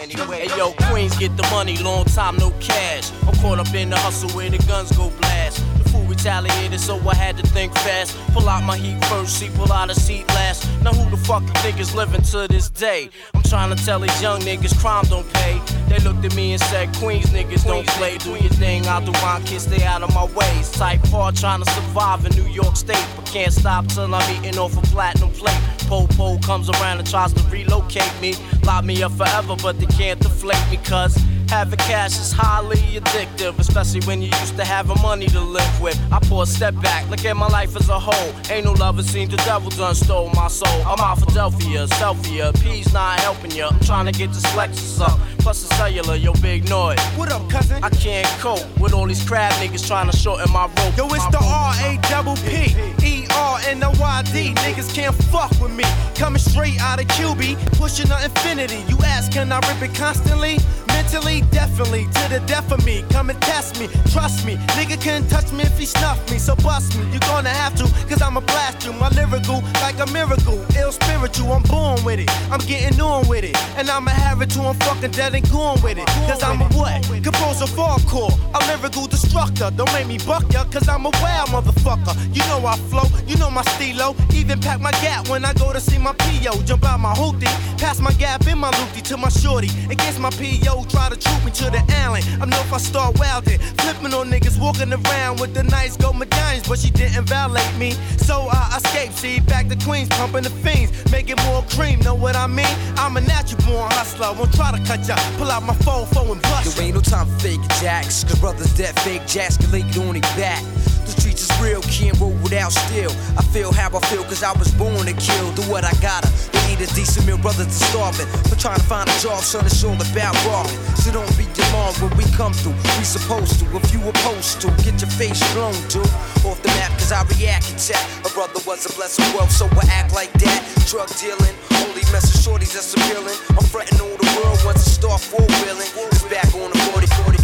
Anyway, hey yo, Queens get the money, long time no cash. I'm caught up in the hustle where the guns go blast. The fool retaliated, so I had to think fast. Pull out my heat first, see, pull out a seat last. Now who the fuck you think is living to this day? I'm trying to tell these young niggas crime don't pay. They looked at me and said, Queens niggas don't play. Do your thing, I'll do mine, kid, stay out of my ways. Type hard trying to survive in New York State, but can't stop till I'm eating off a platinum plate. popo comes around and tries to relocate me. Lock me up forever, but they can't deflate me, cuz having cash is highly addictive, especially when you used to having money to live with. I pull a step back, look at my life as a whole. Ain't no lover seen the devil done stole my soul. I'm out Philadelphia, selfie, P's not helping you. I'm trying to get this Lexus up. Plus the cellular, yo, Big Noyd.
What up, cousin?
I can't cope with all these crab niggas trying to shorten my rope.
Yo, it's the R A double P E R N O Y D. Niggas can't fuck with me. Coming straight out of QB, pushing the infinity. You ask, can I rip it constantly? Mentally, definitely, to the death of me. Come and test me, trust me. Nigga can't touch me if he snuff me, so bust me. You're gonna have to, cause I'ma blast you. My lyrical, like a miracle. Ill spiritual, I'm born with it. I'm getting on with it. And I'ma have it till I'm fucking dead and gone with it. Cause I'm a what? Composer core, a lyrical destructor. Don't make me buck ya, cause I'm a wild motherfucker. You know I flow, you know my stilo. Even pack my gap when I go to see my PO. Jump out my hoopty, pass my gap in my loopty to my shorty. Against my PO, try to troop me to the alley. I know if I start wilding, flipping on niggas, walking around with the nice gold medallions, but she didn't violate me. So I escaped, see, back to Queens, pumping the fiends, making more cream, know what I mean? I'm a natural born hustler, won't try to cut ya. Pull out my phone, phone and bust.
There ain't no time for fake jacks. The brothers that fake jacks can lay on their back. The streets is real, can't roll without steel. I feel how I feel, cause I was born to kill. Do what I gotta. They eat a decent meal, brothers to starving. But trying to find a job, son, it's all about robbing. So don't be alarmed when we come through. We supposed to, if you opposed to, get your face blown to. Off the map, cause I react attack. A brother was a blessed wealth, so I act like that. Drug dealing, only messing shorties that's appealing. I'm fretting all the world once I start four wheeling. It's back on the 40, 40, 40, 40.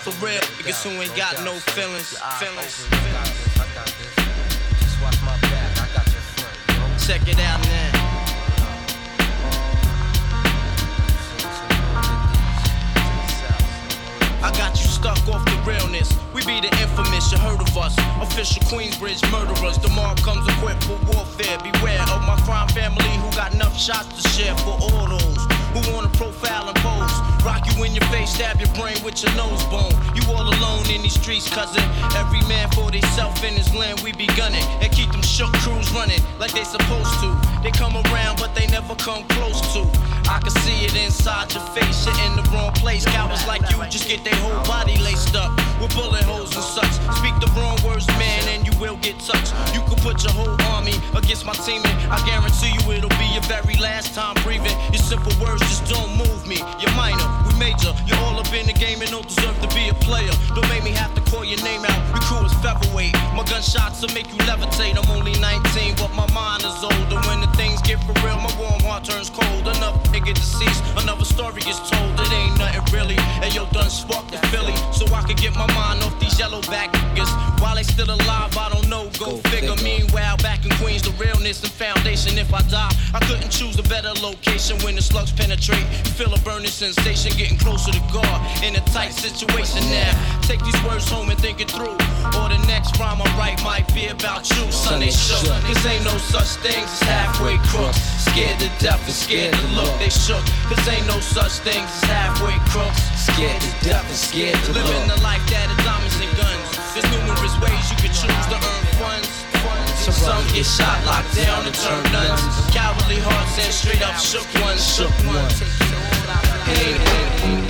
For real, niggas who ain't got no feelings. feelings. Check it out now. I got you stuck off the realness. We be the infamous, you heard of us. Official Queensbridge murderers. The mark comes equipped for warfare. Beware of my crime family who got enough shots to share for all those who wanna profile and pose. Rock you in your face, stab your brain with your nose bone. You all alone in these streets, cousin. Every man for theyself in his land, we be gunning. And keep them shook crews running like they supposed to. They come around, but they never come close to. I can see it inside your face, you're in the wrong place. Cowards like you just get their whole body laced up with bullet holes and such. Speak the wrong words, man, and you will get touched. You can put your whole army against my team, and I guarantee you it'll be your very last time breathing. Your simple words just don't move me. You're minor, we major. You're all up in the game and don't deserve to be a player. Don't make me have to call your name out. Your crew is featherweight. My gunshots will make you levitate. I'm only 19, but my mind is older. When the things get for real, my warm heart turns cold. Enough nigga deceased, another story is told. It ain't nothing really. And yo, done sparked the Philly, so I can get my mind off these yellow back niggas. While they still alive, I don't know. Go, figure. Meanwhile, back in Queens, the realness and foundation. If I die, I couldn't choose a better location when the slugs penetrate. You feel a burning sensation, getting closer to God in a tight situation now. Take these words home and think it through. Or the next rhyme I write might be about you, son. They shook. Cause ain't no such things as halfway crooks. Scared to death and scared to look. They shook. Cause ain't no such things as halfway crooks.
Scared to death and scared to look.
Living the life that is diamonds and guns. There's numerous ways you could choose to earn funds. Some get shot, locked down, and turn nuns. Cowardly hearts and straight up shook ones, shook ones. Hey, hey, hey.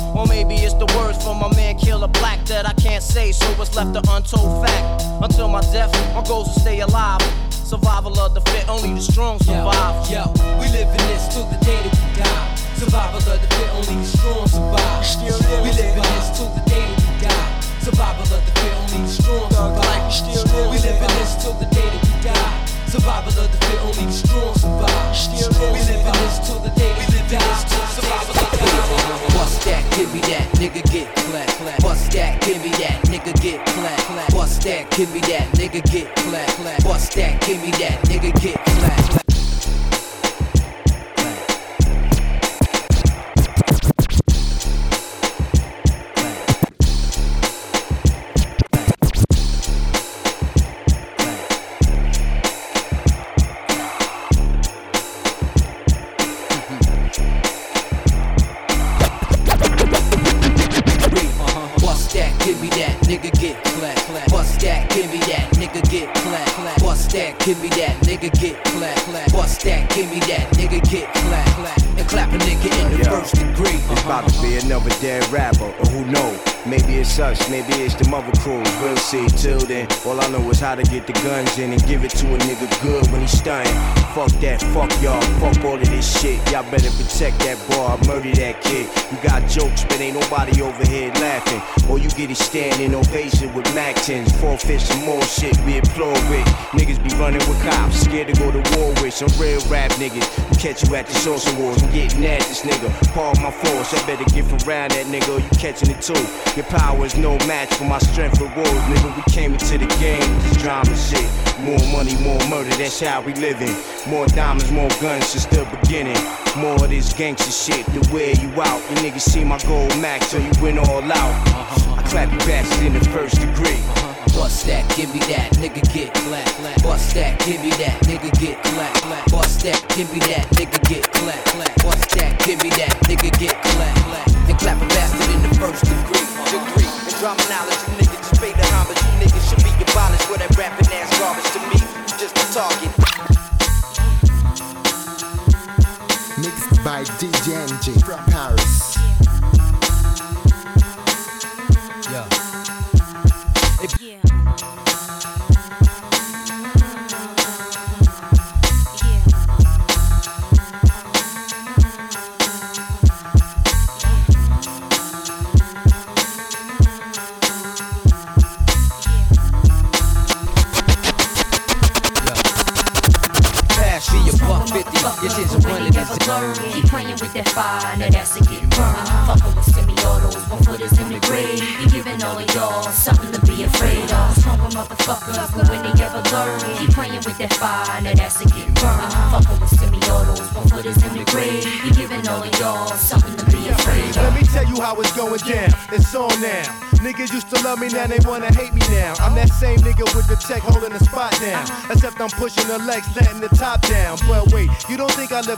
Or maybe it's the words from my man Killa Black that I can't say, so it's left an untold fact. Until my death, my goals will stay alive. Survival of the fit, only the strong survive.
Yo, yo, we live in this till the day that we die. Survival of the fit, only the strong survive. We live in this till the day that we die. Survival of the fit, only the strong survive. We live in this till the day that we die. Survival of the fit, only the strong survive. We live in this till the day that we die.
Bust that, give me that, nigga get clap. Bust that, give me that, nigga get clap. Bust that, give me that, nigga get clap. Bust that, give me that, nigga get clap, give me that, nigga get clap, clap. Bust that, give me that, nigga get clap, clap. And clap a nigga in the first degree.
It's about to be another dead rapper, it's maybe it's the mother crews. We'll see. Till then, all I know is how to get the guns in and give it to a nigga good when he's stunning. Fuck that, fuck y'all, fuck all of this shit. Y'all better protect that bar, murder that kid. You got jokes, but ain't nobody over here laughing. All you get is standing ovation with Mac 10s, forfeit some more shit we implore with. Niggas be running with cops, scared to go to war with some real rap niggas. catch you at the sauce wars, I'm getting at this nigga. Pardon my force, I better get around that nigga, or you catching it too. Your power is no match for my strength and words, nigga. We came into the game this drama shit. More money, more murder, that's how we living. More diamonds, more guns since the beginning. More of this gangster shit to wear you out. You niggas see my gold max, so you went all out. Uh-huh. I clap you bastards in the first degree. Uh-huh.
Bust that, give me that, nigga get clap, clap. Bust that, give me that, nigga get clap, clap. Bust that, give me that, nigga get clap, clap. Bust that, give me that, nigga get clap, clap. And clap a bastard first degree, degree. And drop knowledge, you niggas just pay
the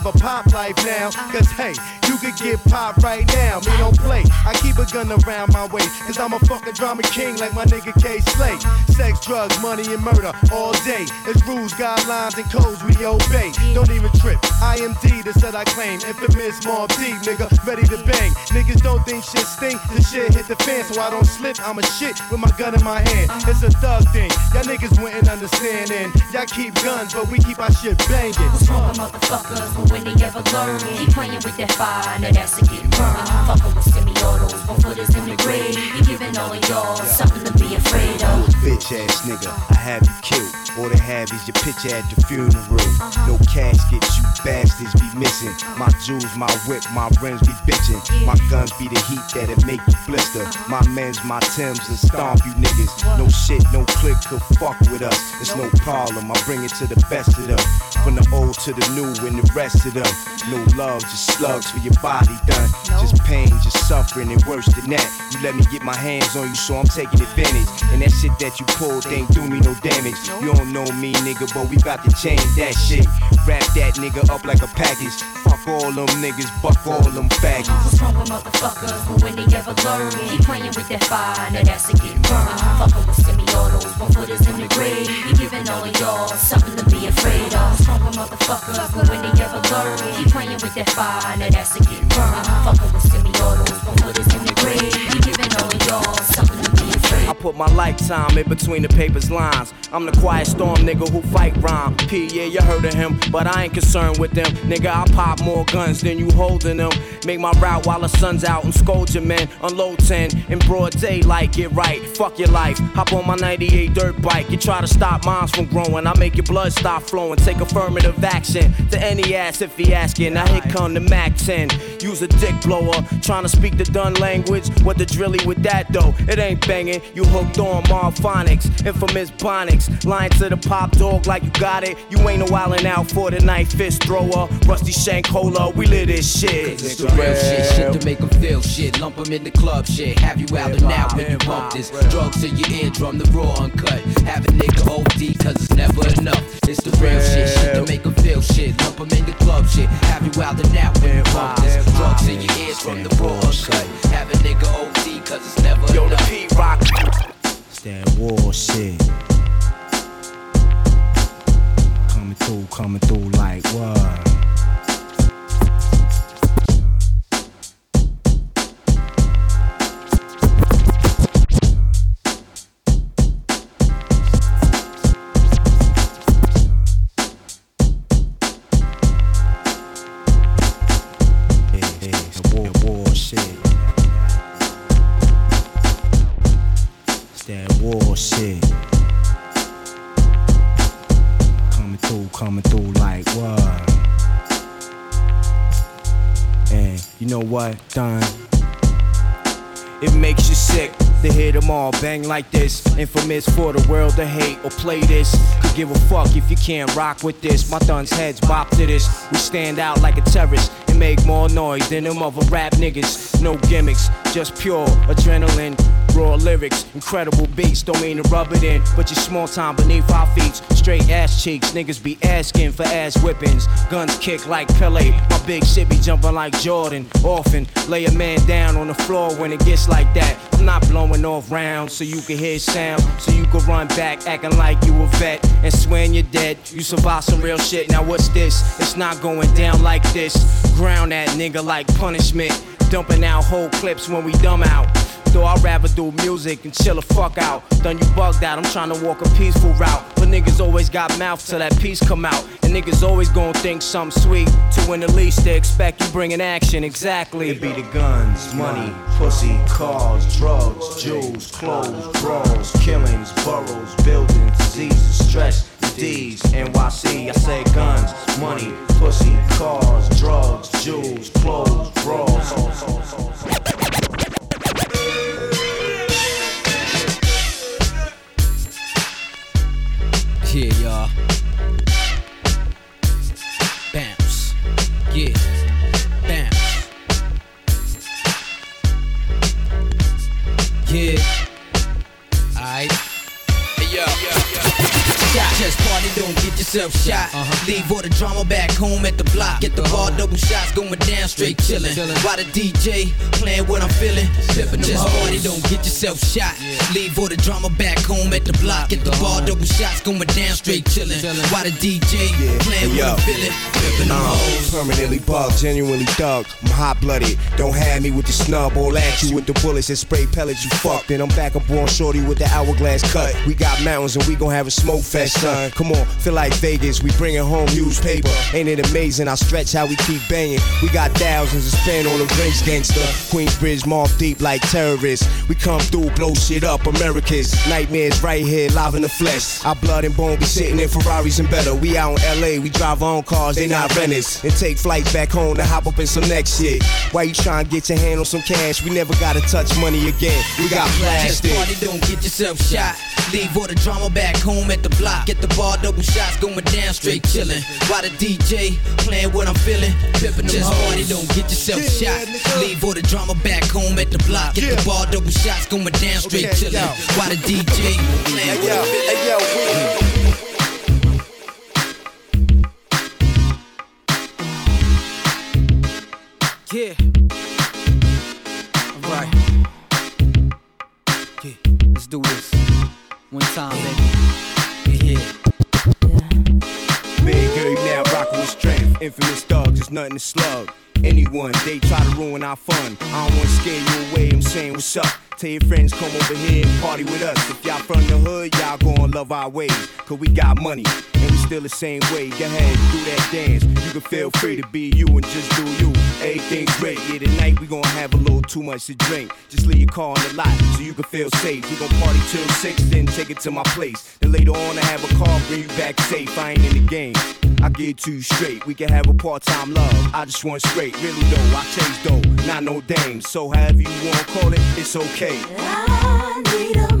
live a pop life now? Cause hey, you could get pop right now. Me don't play. I keep a gun around my waist. Cause I'm a fucking drama king like my drugs, money, and murder all day. It's rules, guidelines, and codes we obey. Don't even trip. I am D, the set I claim. Infamous Mobb Deep, nigga, ready to bang. Niggas don't think shit stink. The shit hit the fan, so I don't slip. I'm a shit with my gun in my hand. It's a thug thing. Y'all niggas wouldn't understand. And y'all keep guns, but we keep our shit banging.
Stronger motherfuckers, but when they ever learn, keep playing with that fire, now that's a get burned. Fucking with semi-autos, one footers in the grave. All of y'all something to be afraid of.
bitch ass nigga, I have you killed. All they have is your picture at the funeral. No caskets, you bastards be missing. My jewels, my whip, my rims be bitching. My guns be the heat that'll make you blister. My men's, my Timbs will stomp you niggas. No shit, no click could fuck with us. It's no problem, I bring it to the best of them. From the old to the new and the rest of them. No love, just slugs for your body done. Just pain, just suffering, and worse than that. You let me get my hands on you, so I'm taking advantage. And that shit that you pulled ain't do me no damage. You don't know me, nigga, but we about to change that shit. Wrap that nigga up like a package. Fuck all them niggas, buck all them faggots.
What's wrong with motherfuckers? But when they ever learn, keep playing with that fire, now that's a get burned. Fucking with semi-autos, one foot is in the grave. He giving all of y'all something to be afraid of. What's wrong with motherfuckers? But when they ever learn, keep playing with that fire, now that's a get burned. Fucking with semi-autos, one foot is in the grave. He giving all of y'all something
I put my lifetime in between the paper's lines. I'm the quiet storm nigga who fight rhyme. P, yeah, you heard of him, but I ain't concerned with them. Nigga, I pop more guns than you holding them. Make my route while the sun's out and scold your men. Unload 10 in broad daylight, get right. Fuck your life. Hop on my 98 dirt bike. You try to stop mines from growing. I make your blood stop flowing. Take affirmative action to any ass if he asking. Now here come the Mac 10. Use a dick blower. Trying to speak the done language. What the drilly with that though? It ain't banging. You hooked on Marphonics. Infamous Bonics. Lying to the pop dog like you got it. You ain't no wildin' out for the night fist thrower. Rusty Shank Cola. We live this shit.
It's the real shit, shit to make them feel shit. Lump 'em in the club shit. Have you out and out when you bump this. Drugs to your eardrum, the raw uncut. Have a nigga OD, cause it's never enough. It's the real
like this. Infamous for the world to hate or play this. Give a fuck if you can't rock with this. My thun's heads bop to this. We stand out like a terrorist and make more noise than them other rap niggas. No gimmicks, just pure adrenaline. Raw lyrics, incredible beats, don't mean to rub it in, but you small time beneath our feet. Straight ass cheeks, niggas be asking for ass whippings. Guns kick like Pele, my big shit be jumping like Jordan. Often lay a man down on the floor when it gets like that. I'm not blowing off rounds so you can hear sound, so you can run back acting like you a vet and swearing you're dead. You survive some real shit, now what's this? It's not going down like this. Ground that nigga like punishment. Dumping out whole clips when we dumb out. Though I'd rather do music and chill the fuck out. Done you bugged out, I'm trying to walk a peaceful route. But niggas always got mouth till that piece come out. And niggas always gonna think something sweet. To when the least they expect you bringing action, exactly. It be the guns, money, pussy, cars, drugs, jewels, clothes, brawls, killings, boroughs, buildings, diseases, stress, D's, NYC. I say guns, money, pussy, cars, drugs, jewels, clothes, brawls.
Yeah, y'all. Bounce. Yeah. Bounce. Yeah. Alright. Hey, yo. Shot. Just party, don't get yourself shot. Leave all the drama back home at the block. Get the bar, double shots going down, straight chillin'. While the DJ playing what I'm feeling. Just party, don't get yourself shot. Leave all the drama back home at the block. Get the bar, double shots going down, straight chillin'. While the DJ yeah. playing what I'm feeling. Pimpin' them
Uh,
hoes.
permanently bugged, genuinely thug. I'm hot blooded. Don't have me with the snub all at you with the bullets and spray pellets. You fucked. Then I'm back up on shorty with the hourglass cut. We got mountains and we gon' have a smoke fest, son. Come on, feel like Vegas. We bringing home newspaper. Ain't it amazing? I stretch how we keep banging. We got thousands to spend on the race gangster. Queensbridge, Mobb Deep like terrorists. We come through, blow shit up. America's nightmares right here, live in the flesh. Our blood and bone be sitting in Ferraris and better. We out in LA, we drive our own cars, they not renters. And take flights back home to hop up in some next shit. Why you trying to get your hand on some cash? We never gotta touch money again. We got plastic.
Just party, don't get yourself shot. Leave all the drama back home at the block. Get the bar, shots going down, straight chillin'. While the DJ playing what I'm feeling. Pippin' Just party, don't get yourself shot. Leave all the drama back home at the block. Get the bar, double shots going down, straight
Okay,
chillin'.
yo.
While the DJ playing what I'm feeling.
Hey, yo, we.
Yeah. Alright. Yeah, let's do this. One time,
Infamous thugs, just nothing to slug. Anyone, they try to ruin our fun. I don't wanna scare you away, I'm saying what's up. Tell your friends come over here and party with us. If y'all from the hood, y'all gonna love our ways. Cause we got money, still the same way. Go ahead, do that dance. You can feel free to be you and just do you. Everything's great. Yeah, tonight we gon' have a little too much to drink. Just leave your car on the lot so you can feel safe. We gon' party till six, then take it to my place. Then later on, I have a car bring you back safe. I ain't in the game. I get it to you straight. We can have a part-time love. I just want straight. Really though, I chase though, not no dame. So however you wanna call it, it's okay.
I need a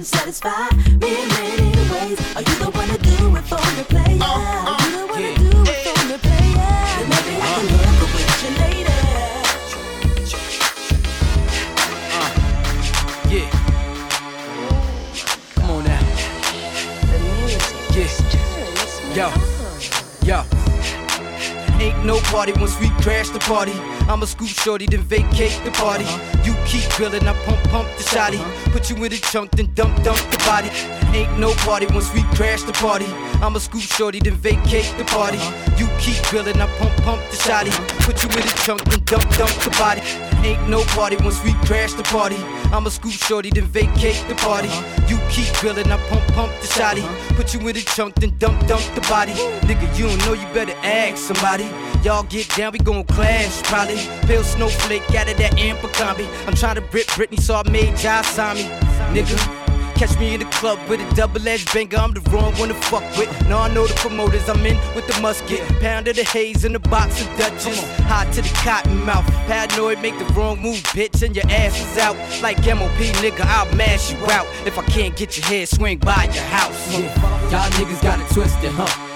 affection, satisfy me in many ways. Are you the one to do it for me, player? Uh, Are you uh, the one to do it for me, player? Then maybe I can uh. hook up with you later.
Uh, Yeah. Come on now. Yeah. Yo. Yo.
Ain't no party once we crash the party. I'ma scoop shorty, then vacate the party. Uh-huh. You keep grilling, I pump pump the uh-huh. shotty. Put you in the trunk, then dump dump the body. Ain't no party once we crash the party. I'ma scoop shorty, then vacate the party. Uh-huh. You keep grilling, I pump pump the shotty. Put you in the trunk, then dump dump the body. Ain't no party once we crash the party. I'ma scoop shorty, then vacate the party. You keep grilling, I pump pump the shotty. Put you in the trunk, then dump dump the body. Nigga, you don't know, you better ask somebody. Y'all get down, we gon' clash probably. Bill Snowflake out of that amper combi. I'm trying to rip Britney, so I made Josh sign me. Nigga. Catch me in the club with a double-edged banger, I'm the wrong one to fuck with. Now I know the promoters, I'm in with the musket. Pound of the haze in the box of Dutchess. Hot to the cotton mouth. Paranoid, make the wrong move, bitch, and your ass is out. Like MOP, nigga, I'll mash you out. If I can't get your head, swing by your house.
Y'all niggas got it twisted, huh?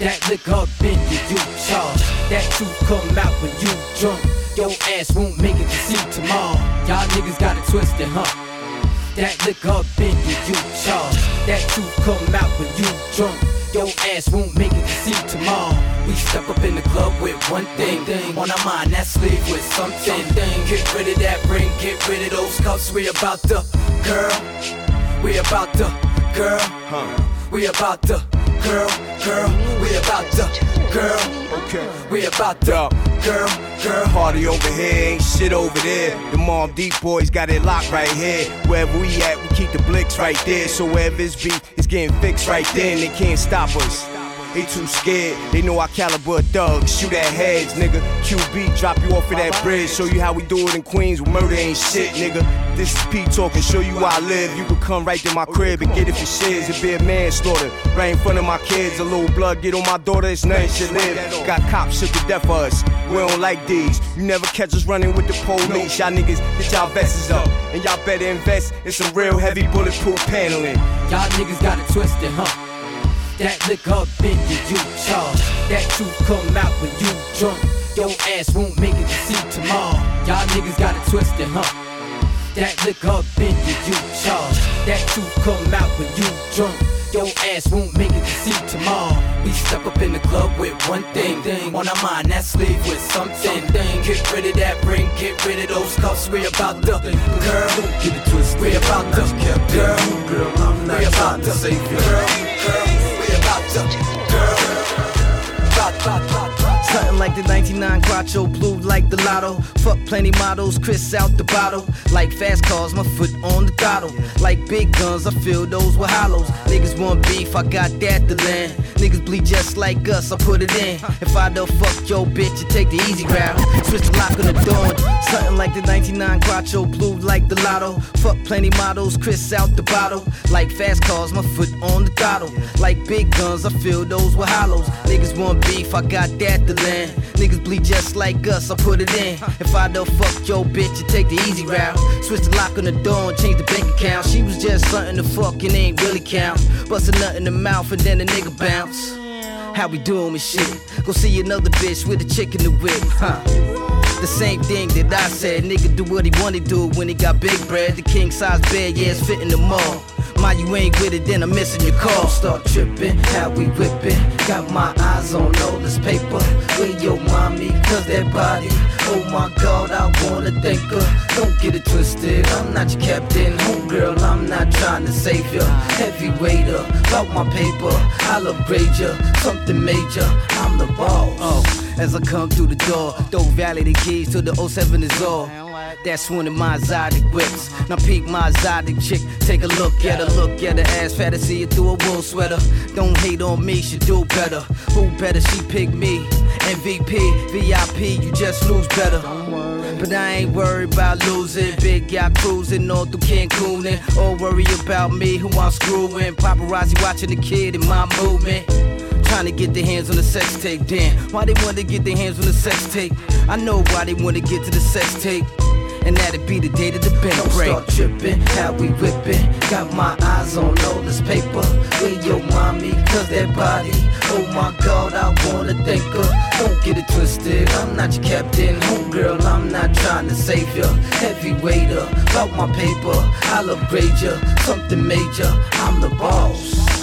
That liquor up in you, you charge. That truth come out when you drunk. Your ass won't make it to see tomorrow.
Y'all niggas got it twisted, huh?
That liquor up in you, you charge. That truth come out when you drunk. Your ass won't make it to see tomorrow. We step up in the club with one thing, thing on our mind. That's sleep with something. Thing. Get rid of that ring, get rid of those cuffs. We about to, girl. We about to, girl. Huh. We about to, girl, girl. We about to, girl.
Okay.
We about to, girl, girl.
Party over here, ain't shit over there. The Mobb Deep boys got it locked right here. Wherever we at, we keep the blicks right there. So wherever it's beat, it's getting fixed right then. they can't stop us. They too scared, they know our caliber thugs. Shoot at heads, nigga. QB, drop you off of that bridge. Show you how we do it in Queens where murder ain't shit, nigga. This is P talking, show you how I live. You can come right to my crib and get it for shiz. It be a manslaughter right in front of my kids. A little blood get on my daughter, it's nothing should live. Got cops shook to death for us. We don't like these. You never catch us running with the police. Y'all niggas get y'all vests up. And y'all better invest in some real heavy bulletproof paneling.
Y'all niggas got it twisted, huh?
That liquor up in you, charge. That truth come out when you drunk. Your ass won't make it to see tomorrow.
Y'all niggas got it twisted, huh?
That liquor up in you, charge. That truth come out when you drunk. Your ass won't make it to see tomorrow. We step up in the club with one thing, thing on our mind. That's sleep with something, thing. Get rid of that ring, get rid of those cuffs. We about to, girl.
Get it twisted.
We about to, girl.
Girl, I'm not
We about to
save you.
girl, girl. Girl. Something like the 99 Quattro, blue like the lotto. Fuck plenty models, Chris out the bottle. Like fast cars, my foot on the throttle. Like big guns, I fill those with hollows. Niggas want beef, I got that to land. Niggas bleed just like us, I put it in. If I don't fuck your bitch, you take the easy route. Switch the lock on the door. Something like the 99 Quattro, blue like the lotto. Fuck plenty models, Chris out the bottle. Like fast cars, my foot on the throttle. Like big guns, I fill those with hollows. Niggas want beef, I got that to land. Niggas bleed just like us, I put it in. If I don't fuck your bitch, you take the easy route. Switch the lock on the door and change the bank account. She was just something to fuck and ain't really count. Bustin' nut in the mouth and then the nigga bounce. How we doing with shit? Go see another bitch with a chick in the whip, huh? The same thing that I said, nigga do what he wanna do when he got big bread. The king size bed, yeah, it's fitting the mall. My, you ain't with it, then I'm missing your call. Start tripping, how we whipping. Got my eyes on all this paper. Where your mommy, cause that body. Oh my god, I wanna thank her. Don't get it twisted, I'm not your captain. Homegirl, I'm not trying to save ya. Heavyweighter, about my paper. I'll upgrade ya. Something major, I'm the boss. Oh, as I come through the door, throw Valley the keys to the 07 is all. That's one of my exotic whips. Now peek my exotic chick. Take a look at her, look at her ass fat and see it through a wool sweater. Don't hate on me, she do better. Who better? She pick me. MVP, VIP, you just lose better. But I ain't worried about losing. Big yacht cruising all through Cancun. All worry about me, who I'm screwing. Paparazzi watching the kid in my movement. Trying to get their hands on the sex tape, damn. Why they wanna get their hands on the sex tape? I know why they wanna get to the sex tape. And that'd be the day of the bank Don't break. start tripping, how we whipping. Got my eyes on all this paper. Where your mommy, cause that body. Oh my god, I wanna thank her. Don't get it twisted, I'm not your captain. Homegirl, I'm not trying to save ya. Heavyweighter, about my paper. I'll upgrade ya. Something major, I'm the boss.